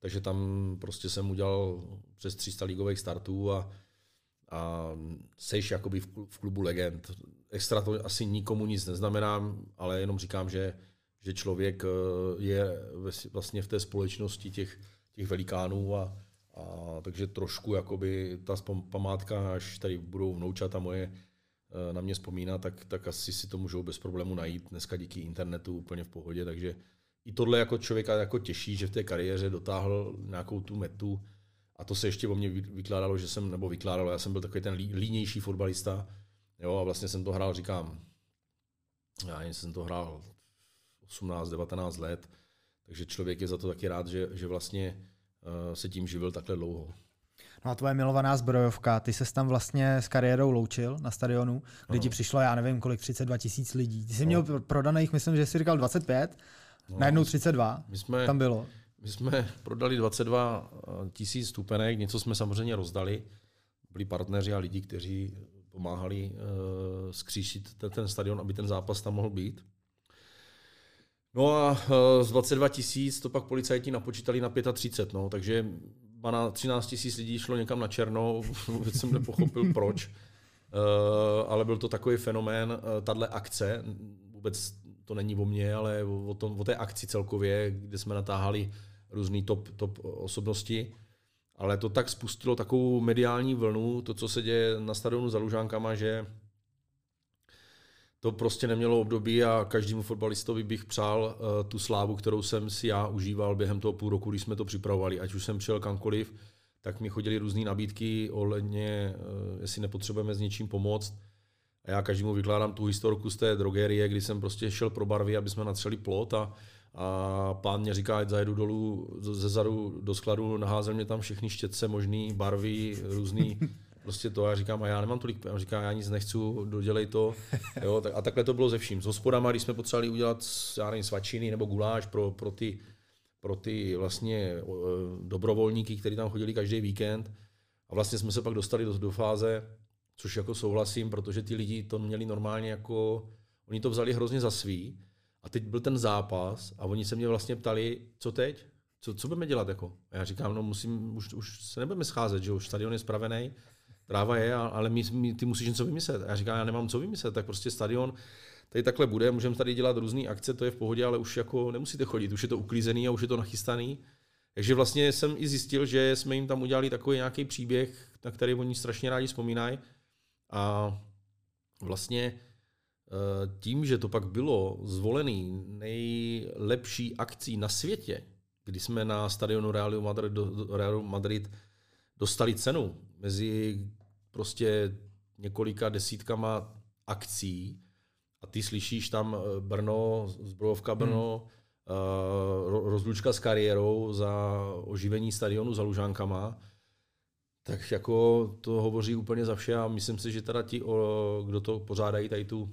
takže tam prostě jsem udělal přes 300 ligových startů a, a seš jakoby v klubu legend. Extra to asi nikomu nic neznamená, ale jenom říkám, že, že člověk eh, je vlastně v té společnosti těch, těch velikánů a, a takže trošku jakoby ta památka, až tady budou vnoučata moje eh, na mě vzpomínat, tak, tak asi si to můžou bez problému najít dneska díky internetu úplně v pohodě, takže i tohle jako člověka jako těší, že v té kariéře dotáhl nějakou tu metu a to se ještě o mě vykládalo, že jsem, nebo vykládalo, já jsem byl takový ten lí, línější fotbalista, jo, a vlastně jsem to hrál, říkám, já jsem to hrál 18-19 let, takže člověk je za to taky rád, že, že vlastně uh, se tím živil takhle dlouho. No a tvoje milovaná zbrojovka, ty se tam vlastně s kariérou loučil na stadionu, kdy ti přišlo, já nevím, kolik, 32 tisíc lidí. Ty jsi no. měl prodaných, myslím, že jsi říkal 25, No, Najednou 32 my jsme, tam bylo. My jsme prodali 22 eh, tisíc stupenek, něco jsme samozřejmě rozdali. Byli partneři a lidi, kteří pomáhali uh, skříšit ten, ten stadion, aby ten zápas tam mohl být. No a uh, z 22 tisíc to pak policajti napočítali na 35, no, takže na 13 tisíc lidí šlo někam na černo, vůbec jsem nepochopil proč. Uh, ale byl to takový fenomén, uh, tahle akce, vůbec to není o mně, ale o, tom, o té akci celkově, kde jsme natáhali různý top, top osobnosti. Ale to tak spustilo takovou mediální vlnu, to, co se děje na stadionu za Lužánkama, že to prostě nemělo období a každému fotbalistovi bych přál uh, tu slávu, kterou jsem si já užíval během toho půl roku, když jsme to připravovali. Ať už jsem přijel kamkoliv, tak mi chodily různé nabídky ohledně, uh, jestli nepotřebujeme s něčím pomoct. A já každému vykládám tu historku z té drogerie, kdy jsem prostě šel pro barvy, aby jsme natřeli plot a, a pán mě říká, ať zajedu dolů ze zadu do skladu, naházel mě tam všechny štětce, možný barvy, různý prostě to. Já říkám, a já nemám tolik, a říká, já nic nechci, dodělej to. Jo, tak, a takhle to bylo ze vším. S hospodama, když jsme potřebovali udělat, já nevím, svačiny nebo guláš pro, pro ty, pro ty vlastně dobrovolníky, kteří tam chodili každý víkend. A vlastně jsme se pak dostali do, do fáze, což jako souhlasím, protože ty lidi to měli normálně jako, oni to vzali hrozně za svý. A teď byl ten zápas a oni se mě vlastně ptali, co teď? Co, co budeme dělat? Jako? A já říkám, no musím, už, už se nebudeme scházet, že už stadion je spravený, tráva je, ale my, my, ty musíš něco vymyslet. A já říkám, já nemám co vymyslet, tak prostě stadion tady takhle bude, můžeme tady dělat různé akce, to je v pohodě, ale už jako nemusíte chodit, už je to uklízený a už je to nachystaný. Takže vlastně jsem i zjistil, že jsme jim tam udělali takový nějaký příběh, na který oni strašně rádi vzpomínají. A vlastně eh, tím, že to pak bylo zvolený nejlepší akcí na světě, kdy jsme na stadionu Realu Madrid, Realu Madrid dostali cenu mezi prostě několika desítkama akcí a ty slyšíš tam eh, Brno, zbrojovka Brno, hmm. uh, rozlučka s kariérou za oživení stadionu za Lužánkama, tak jako to hovoří úplně za vše a myslím si, že teda ti, kdo to pořádají, tady tu uh,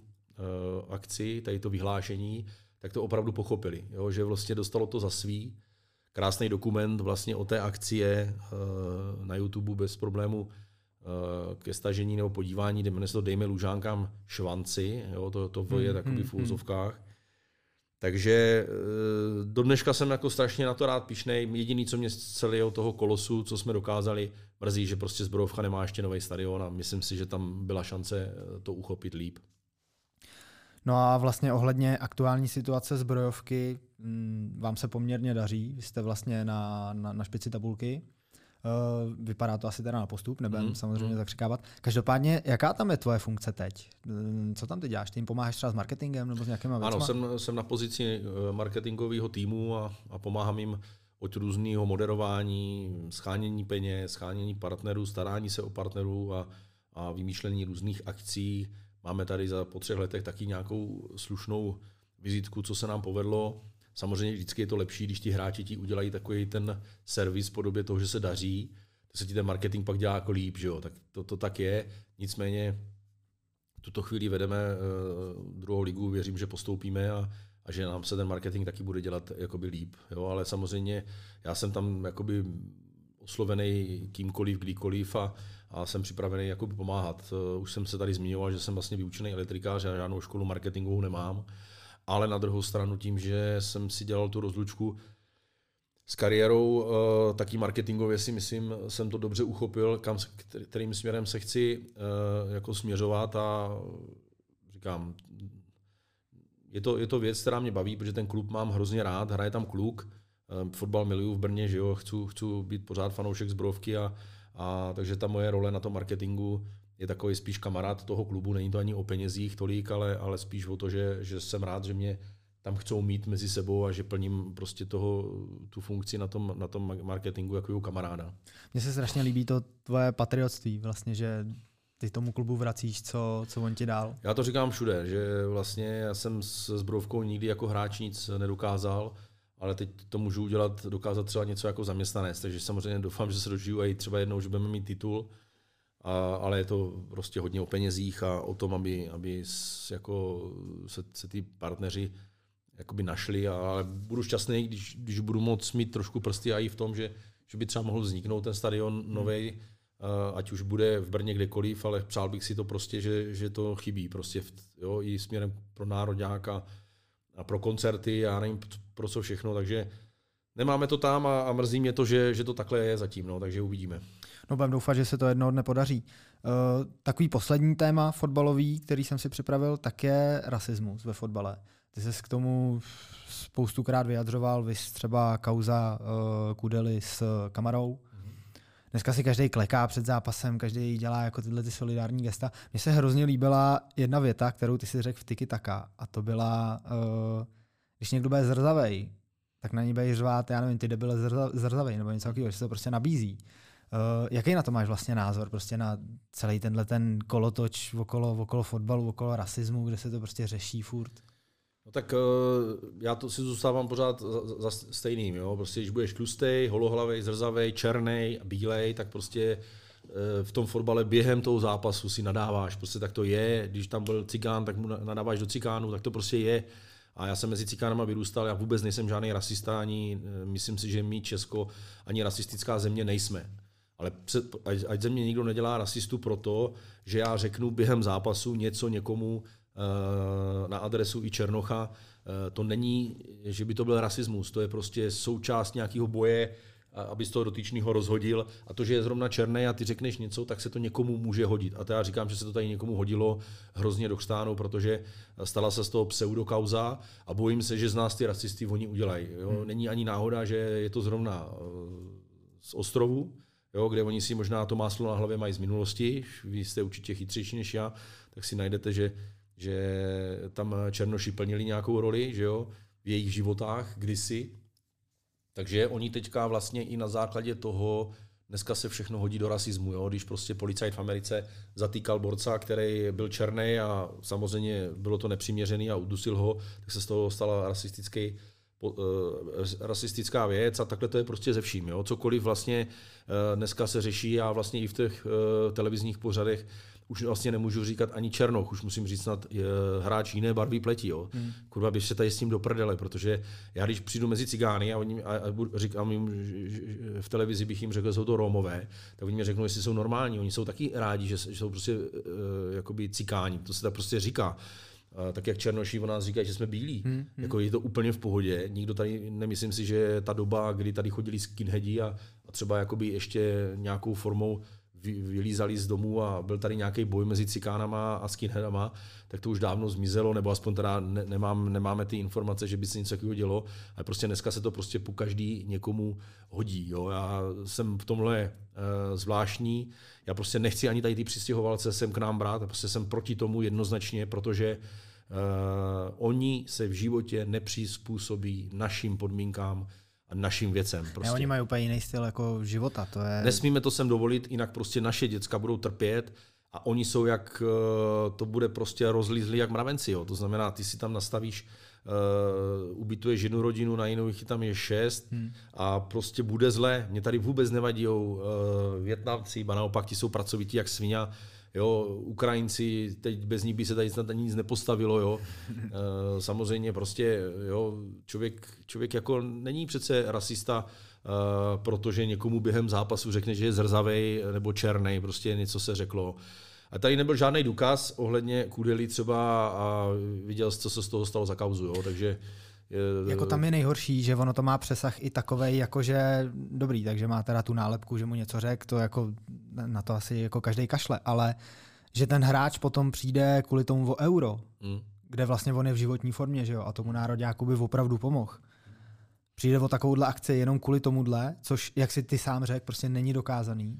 akci, tady to vyhlášení, tak to opravdu pochopili, jo, že vlastně dostalo to za svý. Krásný dokument vlastně o té akcie uh, na YouTube bez problému Eh, ke stažení nebo podívání, jmenuje se to Dejme Lužánkám švanci, jo, to, to je mm, takový v úzovkách. Takže eh, do dneška jsem jako strašně na to rád pišnej. Jediný, co mě z celého toho kolosu, co jsme dokázali, mrzí, že prostě Zbrojovka nemá ještě nový stadion a myslím si, že tam byla šance eh, to uchopit líp. No a vlastně ohledně aktuální situace zbrojovky mm, vám se poměrně daří. Vy jste vlastně na, na, na špici tabulky. Uh, vypadá to asi teda na postup, nebudem mm. samozřejmě mm. zakřikávat. Každopádně, jaká tam je tvoje funkce teď? Mm, co tam ty děláš? Ty jim pomáháš třeba s marketingem nebo s nějakýma věcma? Ano, jsem, jsem na pozici eh, marketingového týmu a, a pomáhám jim od různého moderování, schánění peněz, schánění partnerů, starání se o partnerů a, a vymýšlení různých akcí. Máme tady za po třech letech taky nějakou slušnou vizitku, co se nám povedlo Samozřejmě vždycky je to lepší, když ti hráči ti udělají takový ten servis v podobě toho, že se daří, to se ti ten marketing pak dělá jako líp, že jo? tak to, to tak je. Nicméně tuto chvíli vedeme uh, druhou ligu, věřím, že postoupíme a, a že nám se ten marketing taky bude dělat jakoby líp. Jo? Ale samozřejmě já jsem tam jakoby oslovený kýmkoliv, kdykoliv a, a jsem připravený jakoby pomáhat. Uh, už jsem se tady zmiňoval, že jsem vlastně vyučený elektrikář a žádnou školu marketingovou nemám ale na druhou stranu tím, že jsem si dělal tu rozlučku s kariérou, eh, taky marketingově si myslím, jsem to dobře uchopil, kam, kterým směrem se chci eh, jako směřovat a říkám, je to, je to věc, která mě baví, protože ten klub mám hrozně rád, hraje tam kluk, eh, fotbal miluju v Brně, že jo, chci, chci být pořád fanoušek zbrovky a, a takže ta moje role na tom marketingu je takový spíš kamarád toho klubu, není to ani o penězích tolik, ale, ale spíš o to, že, že jsem rád, že mě tam chcou mít mezi sebou a že plním prostě toho, tu funkci na tom, na tom marketingu jako kamaráda. Mně se strašně líbí to tvoje patriotství, vlastně, že ty tomu klubu vracíš, co, co on ti dal. Já to říkám všude, že vlastně já jsem s Zbrovkou nikdy jako hráč nic nedokázal, ale teď to můžu udělat, dokázat třeba něco jako zaměstnanec, takže samozřejmě doufám, že se dožiju i třeba jednou, že budeme mít titul, a, ale je to prostě hodně o penězích a o tom, aby, aby jako se, se ty partneři jakoby našli, a, ale budu šťastný, když, když budu moct mít trošku prsty a i v tom, že, že by třeba mohl vzniknout ten stadion hmm. Nový, ať už bude v Brně kdekoliv, ale přál bych si to prostě, že, že to chybí prostě v, jo, i směrem pro národňáka a pro koncerty, já nevím pro co všechno, takže nemáme to tam a, a mrzí mě to, že, že to takhle je zatím, no, takže uvidíme. No budeme doufat, že se to jednoho dne podaří. Uh, takový poslední téma fotbalový, který jsem si připravil, tak je rasismus ve fotbale. Ty jsi k tomu spoustukrát vyjadřoval, vy třeba kauza uh, Kudely s Kamarou. Dneska si každý kleká před zápasem, každý dělá jako tyhle ty solidární gesta. Mně se hrozně líbila jedna věta, kterou ty si řekl v Tiki Taka a to byla, uh, když někdo bude zrzavej, tak na ní bude řvát, já nevím, ty debile zrzavej nebo něco takového, že se to prostě nabízí. Uh, jaký na to máš vlastně názor, prostě na celý tenhle ten kolotoč okolo, okolo fotbalu, okolo rasismu, kde se to prostě řeší furt? No tak uh, já to si zůstávám pořád za, za stejným, jo? prostě když budeš tlustej, holohlavej, zrzavej, černý, bílej, tak prostě uh, v tom fotbale během toho zápasu si nadáváš, prostě tak to je, když tam byl cigán, tak mu nadáváš do cikánu, tak to prostě je. A já jsem mezi cikánama vyrůstal, já vůbec nejsem žádný rasista, ani myslím si, že my Česko, ani rasistická země nejsme. Ale ať, ať ze mě nikdo nedělá rasistu proto, že já řeknu během zápasu něco někomu na adresu i Černocha, uh, to není, že by to byl rasismus, to je prostě součást nějakého boje, aby z toho dotyčného rozhodil. A to, že je zrovna černý a ty řekneš něco, tak se to někomu může hodit. A to já říkám, že se to tady někomu hodilo hrozně do chstánu, protože stala se z toho pseudokauza a bojím se, že z nás ty rasisty oni udělají. Jo? Hmm. Není ani náhoda, že je to zrovna eh, z ostrovu, jo, kde oni si možná to máslo na hlavě mají z minulosti, vy jste určitě chytřejší než já, tak si najdete, že, že tam černoši plnili nějakou roli že jo, v jejich životách kdysi. Takže oni teďka vlastně i na základě toho, dneska se všechno hodí do rasismu. Jo? Když prostě policajt v Americe zatýkal borca, který byl černý a samozřejmě bylo to nepřiměřený a udusil ho, tak se z toho stala rasistický Eh, rasistická věc a takhle to je prostě ze vším. Jo? Cokoliv vlastně eh, dneska se řeší a vlastně i v těch eh, televizních pořadech už vlastně nemůžu říkat ani černoch, už musím říct snad hráč jiné barvy pleti. Jo. Hmm. Kurva, běž se tady s tím do prdele, protože já když přijdu mezi cigány a, oni, a, a říkám jim, že v televizi bych jim řekl, že jsou to Romové, tak oni mi řeknou, jestli jsou normální. Oni jsou taky rádi, že, že jsou prostě uh, jakoby cikáni. To se tak prostě říká tak jak Černoší o nás říkají, že jsme bílí. Hmm, hmm. Jako je to úplně v pohodě. Nikdo tady, nemyslím si, že ta doba, kdy tady chodili skinheadi a, a třeba jakoby ještě nějakou formou vylízali z domu a byl tady nějaký boj mezi cikánama a skinheadama, tak to už dávno zmizelo, nebo aspoň teda ne, nemám, nemáme ty informace, že by se něco takového dělo, ale prostě dneska se to prostě po každý někomu hodí. Jo. Já jsem v tomhle uh, zvláštní, já prostě nechci ani tady ty přistěhovalce sem k nám brát, prostě jsem proti tomu jednoznačně, protože Uh, oni se v životě nepřizpůsobí našim podmínkám a našim věcem. Prostě. Ne, oni mají úplně jiný styl jako života. To je... Nesmíme to sem dovolit, jinak prostě naše děcka budou trpět a oni jsou jak, uh, to bude prostě rozlízli jak mravenci. Jo. To znamená, ty si tam nastavíš uh, ubytuješ jednu rodinu, na jinou jich tam je šest hmm. a prostě bude zle. Mě tady vůbec nevadí uh, Větnamci, ba naopak ti jsou pracovití jak svině Jo, Ukrajinci, teď bez nich by se tady snad ani nic nepostavilo. Jo. Eh, samozřejmě prostě jo, člověk, člověk jako není přece rasista, eh, protože někomu během zápasu řekne, že je zrzavej nebo černý, prostě něco se řeklo. A tady nebyl žádný důkaz ohledně Kudely třeba a viděl co se z toho stalo za kauzu. Jo. Takže jako tam je nejhorší, že ono to má přesah i takovej, jakože dobrý, takže má teda tu nálepku, že mu něco řek, to jako na to asi jako každý kašle, ale že ten hráč potom přijde kvůli tomu o euro, mm. kde vlastně on je v životní formě, že jo, a tomu národňáku by opravdu pomohl. Přijde o takovouhle akci jenom kvůli tomuhle, což, jak si ty sám řekl, prostě není dokázaný.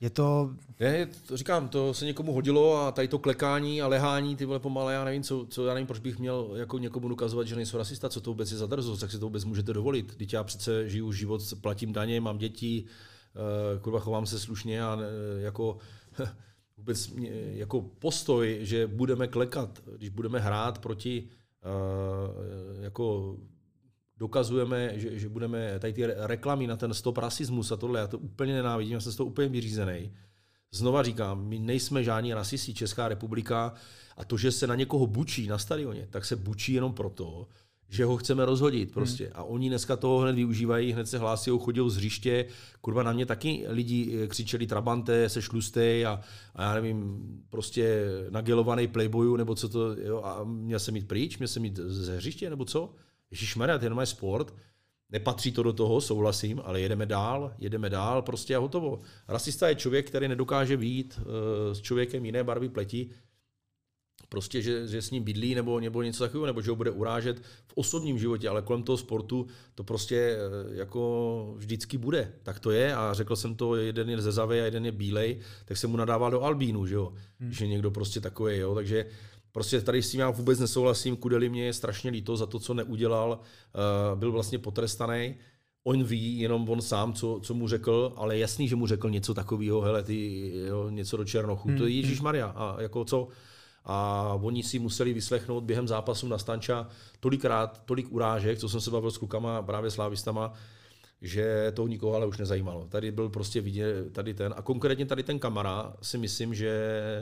Je to... Ne, to říkám, to se někomu hodilo a tady to klekání a lehání, ty vole pomalé, já nevím, co, co já nevím, proč bych měl jako někomu dokazovat, že nejsou rasista, co to vůbec je za drzost, tak si to vůbec můžete dovolit. Teď já přece žiju život, platím daně, mám děti, uh, kurva chovám se slušně a uh, jako vůbec jako postoj, že budeme klekat, když budeme hrát proti uh, jako dokazujeme, že, že budeme tady ty reklamy na ten stop rasismus a tohle, já to úplně nenávidím, já jsem z toho úplně vyřízený. Znova říkám, my nejsme žádní rasisti, Česká republika a to, že se na někoho bučí na stadioně, tak se bučí jenom proto, že ho chceme rozhodit prostě. Hmm. A oni dneska toho hned využívají, hned se hlásí, chodí z hřiště. Kurva, na mě taky lidi eh, křičeli trabante, se šlustej a, a já nevím, prostě nagelovaný playboyu, nebo co to, jo, a měl jsem mít pryč, měl jsem mít ze hřiště, nebo co? Ježíš to je jenom sport, nepatří to do toho, souhlasím, ale jedeme dál, jedeme dál, prostě a hotovo. Rasista je člověk, který nedokáže výjít uh, s člověkem jiné barvy pleti, prostě, že, že s ním bydlí nebo, nebo něco takového, nebo že ho bude urážet v osobním životě, ale kolem toho sportu to prostě eh, jako vždycky bude. Tak to je a řekl jsem to, jeden je zezavý a jeden je bílej, tak se mu nadává do Albínu, že jo, hmm. že někdo prostě takový, jo, takže Prostě tady s tím já vůbec nesouhlasím, Kudeli mě je strašně líto za to, co neudělal, uh, byl vlastně potrestaný. On ví, jenom on sám, co, co mu řekl, ale jasný, že mu řekl něco takového, hele, ty, jo, něco do Černochu. Hmm. To je hmm. Ježíš Maria. A jako co? A oni si museli vyslechnout během zápasu na Stanča tolikrát, tolik urážek, co jsem se bavil s klukama, právě slávistama, že to nikoho ale už nezajímalo. Tady byl prostě vidět tady ten, a konkrétně tady ten kamera si myslím, že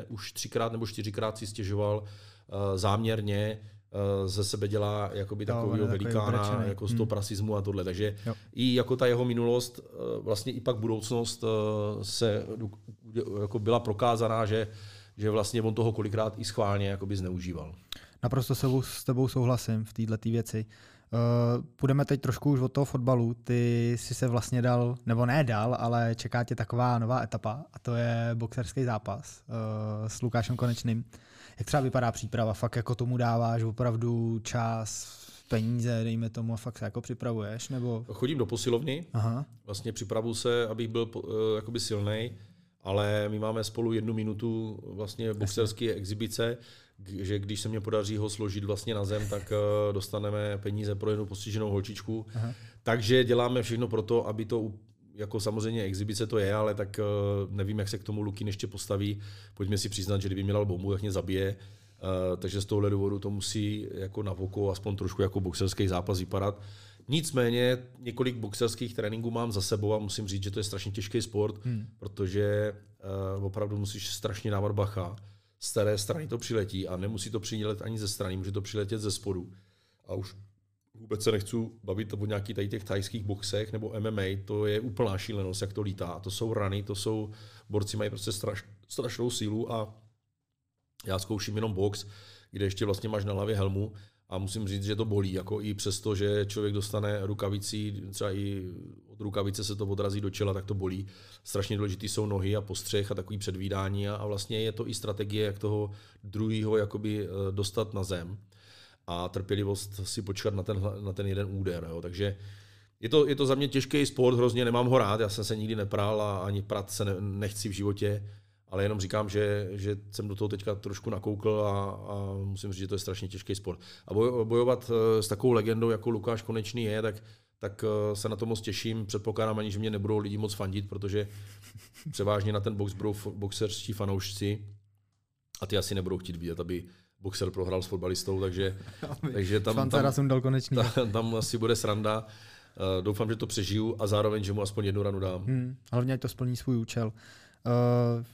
už třikrát nebo čtyřikrát si stěžoval uh, záměrně uh, ze sebe dělá jakoby takového velikána, jako z toho hmm. prasismu a tohle. Takže jo. i jako ta jeho minulost, uh, vlastně i pak budoucnost se jako byla prokázaná, že že vlastně on toho kolikrát i schválně jakoby zneužíval. Naprosto s tebou souhlasím v této věci. Uh, půjdeme teď trošku už od toho fotbalu. Ty jsi se vlastně dal, nebo ne dal, ale čeká tě taková nová etapa a to je boxerský zápas uh, s Lukášem Konečným. Jak třeba vypadá příprava? Fakt jako tomu dáváš opravdu čas, peníze, dejme tomu, a fakt se jako připravuješ? Nebo... Chodím do posilovny, Aha. vlastně připravu se, abych byl uh, jakoby silnej ale my máme spolu jednu minutu vlastně boxerské exibice, že když se mě podaří ho složit vlastně na zem, tak eh, dostaneme peníze pro jednu postiženou holčičku. Aha. Takže děláme všechno pro to, aby to jako samozřejmě exibice to je, ale tak eh, nevím, jak se k tomu Lukin ještě postaví. Pojďme si přiznat, že kdyby měl bombu, tak mě zabije. Uh, takže z tohohle důvodu to musí jako na oko aspoň trošku jako boxerský zápas vypadat. Nicméně několik boxerských tréninků mám za sebou a musím říct, že to je strašně těžký sport, hmm. protože uh, opravdu musíš strašně dávat bacha. Z té strany to přiletí a nemusí to přiletět ani ze strany, může to přiletět ze spodu. A už vůbec se nechci bavit o nějakých tady těch tajských boxech nebo MMA, to je úplná šílenost, jak to lítá. To jsou rany, to jsou, borci mají prostě straš, strašnou sílu a já zkouším jenom box, kde ještě vlastně máš na hlavě helmu a musím říct, že to bolí, jako i přesto, že člověk dostane rukavicí, třeba i od rukavice se to odrazí do čela, tak to bolí. Strašně důležitý jsou nohy a postřeh a takový předvídání a, a vlastně je to i strategie, jak toho druhého jakoby eh, dostat na zem a trpělivost si počkat na ten, na ten jeden úder. Jo. Takže je to, je to za mě těžký sport, hrozně nemám ho rád, já jsem se nikdy nepral a ani prat se ne, nechci v životě ale jenom říkám, že, že jsem do toho teďka trošku nakoukl a, a musím říct, že to je strašně těžký sport. A bojovat eh, s takovou legendou, jako Lukáš Konečný je, tak, tak eh, se na to moc těším. Předpokládám ani, že mě nebudou lidi moc fandit, protože převážně na ten box budou boxerští fanoušci a ty asi nebudou chtít vidět, aby boxer prohrál s fotbalistou, takže, takže tam, tam, tam, konečný. tam, tam asi bude sranda. Uh, doufám, že to přežiju a zároveň, že mu aspoň jednu ranu dám. Hmm, hlavně, ať to splní svůj účel. Uh,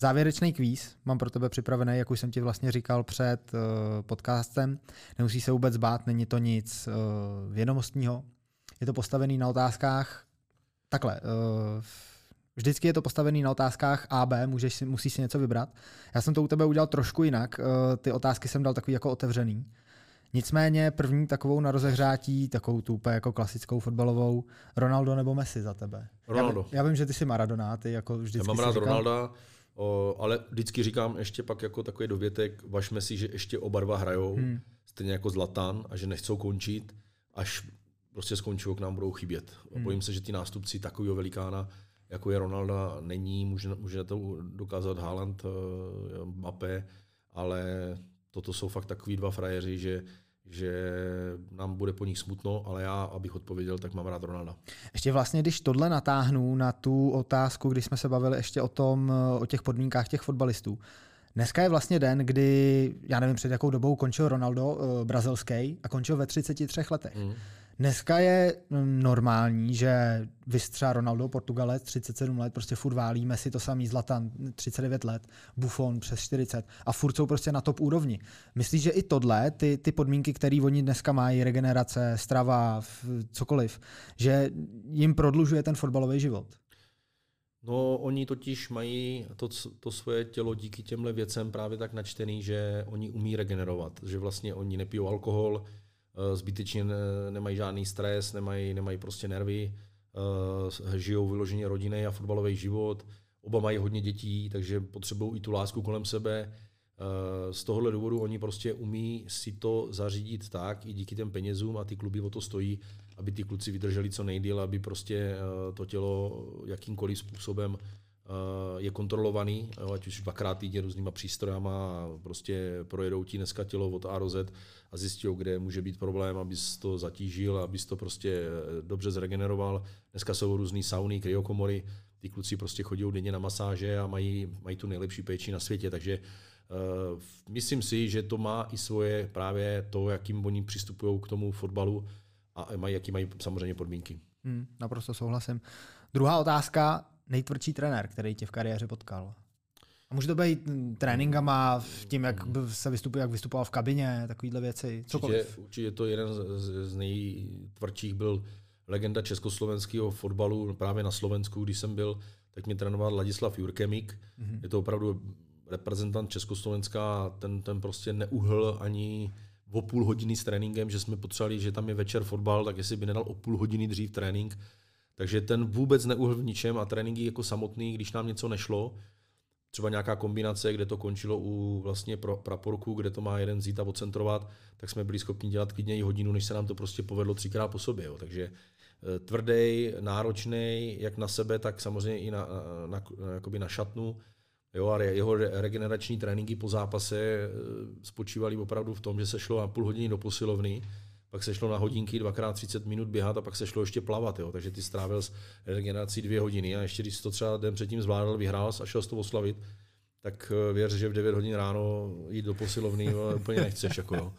Závěrečný kvíz mám pro tebe připravený, jak už jsem ti vlastně říkal před uh, podcastem. Nemusí se vůbec bát, není to nic uh, vědomostního. Je to postavený na otázkách takhle. Uh, vždycky je to postavený na otázkách A, B, můžeš si, musíš si něco vybrat. Já jsem to u tebe udělal trošku jinak. Ty otázky jsem dal takový jako otevřený. Nicméně první takovou na rozehřátí, takovou tu úplně jako klasickou fotbalovou, Ronaldo nebo Messi za tebe? Ronaldo. Já, já vím, že ty jsi Maradona, ty jako vždycky Já mám rád říkal... Ronalda, O, ale vždycky říkám ještě pak jako takový dovětek, važme si, že ještě oba dva hrajou, hmm. stejně jako Zlatan, a že nechcou končit, až prostě skončí, k nám budou chybět. Hmm. Bojím se, že ty nástupci takového velikána, jako je Ronaldo, není, může, může to dokázat Haaland, eh, Mbappé, ale toto jsou fakt takový dva frajeři, že že nám bude po nich smutno, ale já, abych odpověděl, tak mám rád Ronalda. Ještě vlastně, když tohle natáhnu na tu otázku, když jsme se bavili ještě o tom, o těch podmínkách těch fotbalistů. Dneska je vlastně den, kdy, já nevím před jakou dobou končil Ronaldo, eh, brazilský, a končil ve 33 letech. Mm. Dneska je mm, normální, že vystřá Ronaldo, Portugalec, 37 let, prostě furt válí, Messi to samý, Zlatan, 39 let, Buffon přes 40 a furt jsou prostě na top úrovni. Myslíš, že i tohle, ty, ty podmínky, které oni dneska mají, regenerace, strava, cokoliv, že jim prodlužuje ten fotbalový život? No, oni totiž mají to, to svoje tělo díky těmhle věcem právě tak načtený, že oni umí regenerovat, že vlastně oni nepijou alkohol, zbytečně nemají žádný stres, nemají, nemají prostě nervy, eh, žijou vyloženě rodinný a fotbalový život, oba mají hodně dětí, takže potřebují i tu lásku kolem sebe. z tohohle důvodu oni prostě umí si to zařídit tak, i díky těm penězům a ty kluby o to stojí, aby ty kluci vydrželi co nejdéle, aby prostě to tělo jakýmkoliv způsobem je kontrolovaný, ať už dvakrát týdně různýma přístrojama prostě projedou ti dneska tělo od A do Z a zjistí, kde může být problém, abys to zatížil, abys to prostě eh, dobře zregeneroval. Dneska jsou různé sauny, kryokomory, ty kluci prostě chodí denně na masáže a mají, mají tu nejlepší péči na světě, takže uh, myslím si, že to má i svoje právě to, jakým oni přistupují k tomu fotbalu a mají, jaký mají samozřejmě podmínky. Hmm, naprosto souhlasím. Druhá otázka, nejtvrdší trenér, který tě v kariéře potkal? A může to být tréninkama, tím, jak se vystupuje, jak vystupoval v kabině, takovéhle věci, cokoliv. Určitě, určitě to jeden z, z nejtvrdších byl legenda československého fotbalu právě na Slovensku, když jsem byl, tak mě trénoval Ladislav Jurkemik. Mm-hmm. Je to opravdu reprezentant Československa, ten, ten prostě neuhl ani o půl hodiny s tréninkem, že jsme potřebovali, že tam je večer fotbal, tak jestli by nedal o půl hodiny dřív trénink. Takže ten vůbec neuhl v ničem a tréninky jako samotný, když nám něco nešlo, třeba nějaká kombinace, kde to končilo u vlastně praporku, kde to má jeden zít a odcentrovat, tak jsme byli schopni dělat klidně i hodinu, než se nám to prostě povedlo třikrát po sobě. Jo. Takže eh, tvrdý, náročný, jak na sebe, tak samozřejmě i na, na, na, na šatnu. Jo, a jeho regenerační tréninky po zápase eh, spočívaly opravdu v tom, že se šlo na půl hodiny do posilovny, pak se šlo na hodinky, dvakrát 30 minut běhat a pak se šlo ještě plavat. Jo. Takže ty strávil s regenerací dvě hodiny a ještě když to třeba den předtím zvládal, vyhrál a šel to oslavit, tak eh, věř, že v 9 hodin ráno jít do posilovny úplně nechceš. Jako, jo.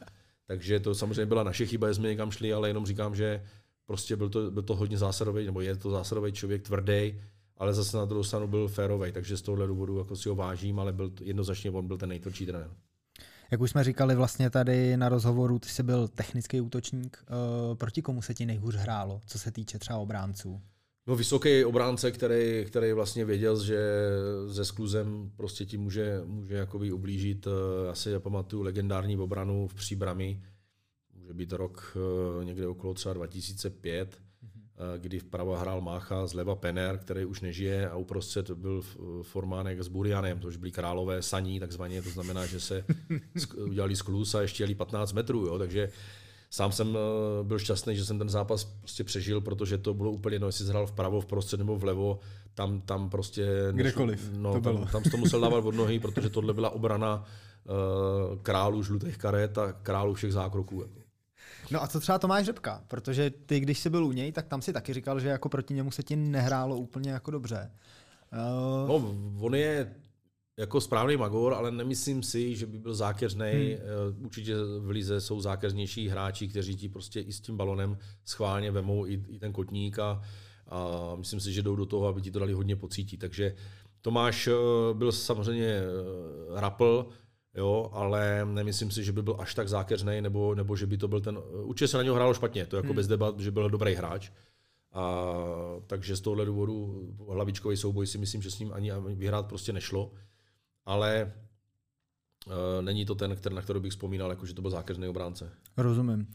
Takže to samozřejmě byla naše chyba, že jsme někam šli, ale jenom říkám, že prostě byl to, byl to hodně zásadový, nebo je to zásadový člověk, tvrdý, ale zase na druhou stranu byl férový, takže z tohohle důvodu jako si ho vážím, ale byl jednoznačně on byl ten nejtvrdší trenér. Jak už jsme říkali vlastně tady na rozhovoru, ty jsi byl technický útočník. Uh, proti komu se ti nejhůř hrálo, co se týče třeba obránců? No vysoký obránce, který, který vlastně věděl, že se skluzem prostě ti může, může jakoby ublížit. Eh, já si pamatuju legendární obranu v Příbrami, může být rok eh, někde okolo třeba 2005, Eh, kdy vpravo hrál Mácha, zleva Pener, který už nežije a uprostřed byl Formánek s Burianem, to už byli králové saní takzvaně, to znamená, že se udělali sklus a ještě jeli 15 metrů, jo, takže sám jsem eh, byl šťastný, že jsem ten zápas prostě přežil, protože to bylo úplně jedno, jestli hrál vpravo, vprostřed nebo vlevo, tam, tam prostě... Kdekoliv no, to tam, tam to musel dávat od nohy, protože tohle byla obrana uh, králů žlutých karet a králů všech zákroků. Jako. No a co třeba Tomáš Řepka? Protože ty, když jsi byl u něj, tak tam si taky říkal, že jako proti němu se ti nehrálo úplně jako dobře. Uh... No, on je jako správný magor, ale nemyslím si, že by byl zákeřný. Hmm. Určitě v Lize jsou zákeřnější hráči, kteří ti prostě i s tím balonem schválně vemou i, i ten kotník a, a myslím si, že jdou do toho, aby ti to dali hodně pocítit. Takže Tomáš eh, byl samozřejmě eh, rapl, jo, ale nemyslím si, že by byl až tak zákeřný, nebo, nebo že by to byl ten... Určitě se na něho hrálo špatně, to jako hmm. bez debat, že byl dobrý hráč. A, takže z tohohle důvodu hlavičkový souboj si myslím, že s ním ani vyhrát prostě nešlo. Ale e, není to ten, který, na který bych vzpomínal, jako že to byl zákeřný obránce. Rozumím.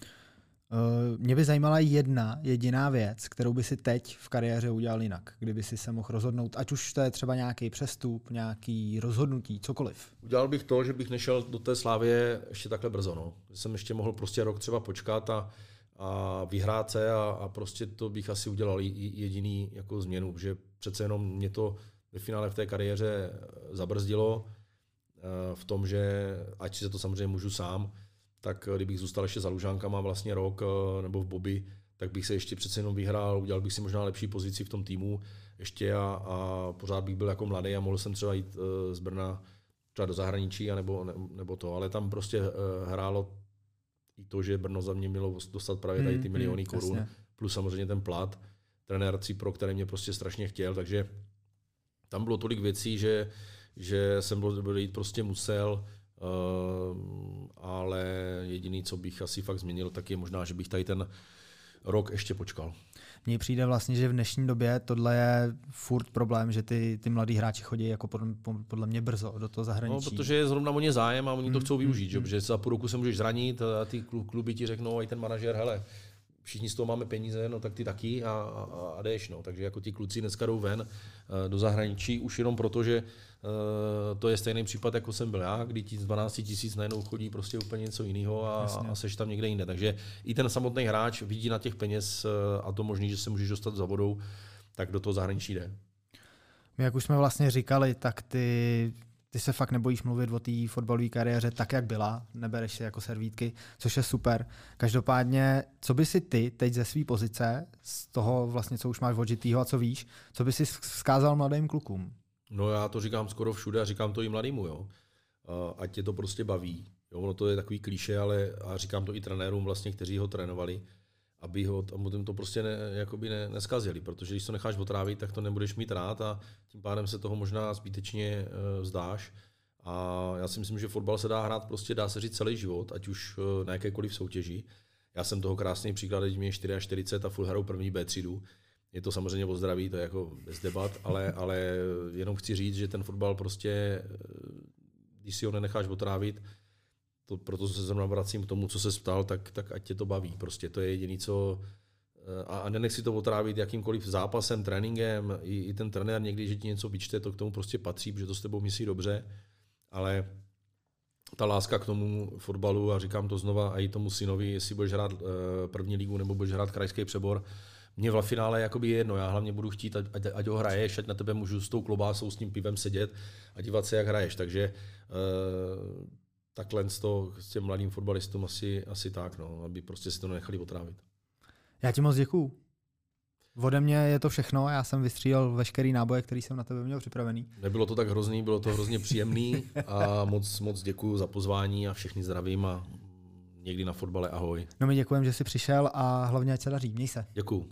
Uh, mě by zajímala jedna jediná věc, kterou by si teď v kariéře udělal jinak, kdyby si se mohl rozhodnout, ať už to je třeba nějaký přestup, nějaký rozhodnutí, cokoliv. Udělal bych to, že bych nešel do té Slávě ještě takhle brzo. No. Jsem ještě mohl prostě rok třeba počkat a, a vyhrát se a, a prostě to bych asi udělal jediný jako změnu, že přece jenom mě to ve finále v té kariéře zabrzdilo eh, v tom, že ať si to samozřejmě můžu sám, tak eh, kdybych zůstal ještě za Lužánkama vlastně rok eh, nebo v Bobby, tak bych se ještě přece jenom vyhrál, udělal bych si možná lepší pozici v tom týmu ještě a, a pořád bych byl jako mladý a mohl jsem třeba jít uh, z Brna třeba do zahraničí a nebo, ne, nebo to, ale tam prostě hrálo i to, že Brno za mě mělo dostat právě tady ty hmm, miliony hmm, korun, jasně. plus samozřejmě ten plat, trenér pro které mě prostě strašně chtěl, takže tam bylo tolik věcí, že, že jsem byl jít prostě musel, ale jediný, co bych asi fakt změnil, tak je možná, že bych tady ten rok ještě počkal. Mně přijde vlastně, že v dnešní době tohle je furt problém, že ty, ty mladí hráči chodí jako podle, podle mě brzo do toho zahraničí. No, protože je zrovna o ně zájem a oni to mm, chcou využít, mm, že? Mm. protože za půl roku se můžeš zranit a ty kluby ti řeknou, i ten manažer, hele, všichni z toho máme peníze, no tak ty taky a, a, a jdeš. No. Takže jako ti kluci dneska jdou ven uh, do zahraničí už jenom proto, že uh, to je stejný případ, jako jsem byl já, kdy ti z 12 tisíc najednou chodí prostě úplně něco jiného a, a seš tam někde jinde. Takže i ten samotný hráč vidí na těch peněz uh, a to možný, že se můžeš dostat za vodou, tak do toho zahraničí jde. My, jak už jsme vlastně říkali, tak ty ty se fakt nebojíš mluvit o té fotbalové kariéře tak, jak byla, nebereš si jako servítky, což je super. Každopádně, co by si ty teď ze své pozice, z toho vlastně, co už máš odžitýho a co víš, co by si vzkázal mladým klukům? No já to říkám skoro všude a říkám to i mladýmu, jo. Ať tě to prostě baví. Jo, ono to je takový klíše, ale a říkám to i trenérům vlastně, kteří ho trénovali, aby ho tam to prostě ne, jakoby ne, neskazili, protože když to necháš otrávit, tak to nebudeš mít rád a tím pádem se toho možná zbytečně uh, vzdáš. A já si myslím, že fotbal se dá hrát prostě, dá se říct, celý život, ať už uh, na jakékoliv soutěži. Já jsem toho krásný příklad, když mě 44 a full hrajou první B třídu. Je to samozřejmě o zdraví, to je jako bez debat, ale, ale jenom chci říct, že ten fotbal prostě, eh, když si ho nenecháš otrávit, to, proto se zrovna vracím k tomu, co se ptal, tak, tak ať tě to baví. Prostě to je jediné, co eh, a, a nenech si to otrávit jakýmkoliv zápasem, tréninkem, i, i ten trenér někdy, že ti něco vyčte, to k tomu prostě patří, protože to s tebou myslí dobře, ale ta láska k tomu fotbalu, a říkám to znova a i tomu synovi, jestli budeš hrát uh, první ligu nebo budeš hrát krajský přebor, mě v finále jakoby jedno, já hlavně budu chtít, ať, ať, ať ho hraješ, ať na tebe můžu s tou klobásou, s tím pivem sedět a dívat se, jak hraješ. Takže takhle to s těm mladým fotbalistům asi, asi tak, no, aby prostě si to nechali otrávit. Já ti moc děkuju. Ode mě je to všechno, já jsem vystřílel veškerý náboje, který jsem na tebe měl připravený. Nebylo to tak hrozný, bylo to hrozně příjemný a moc, moc děkuji za pozvání a všechny zdravím a někdy na fotbale ahoj. No my děkujeme, že jsi přišel a hlavně ať se daří. Měj se. Děkuju.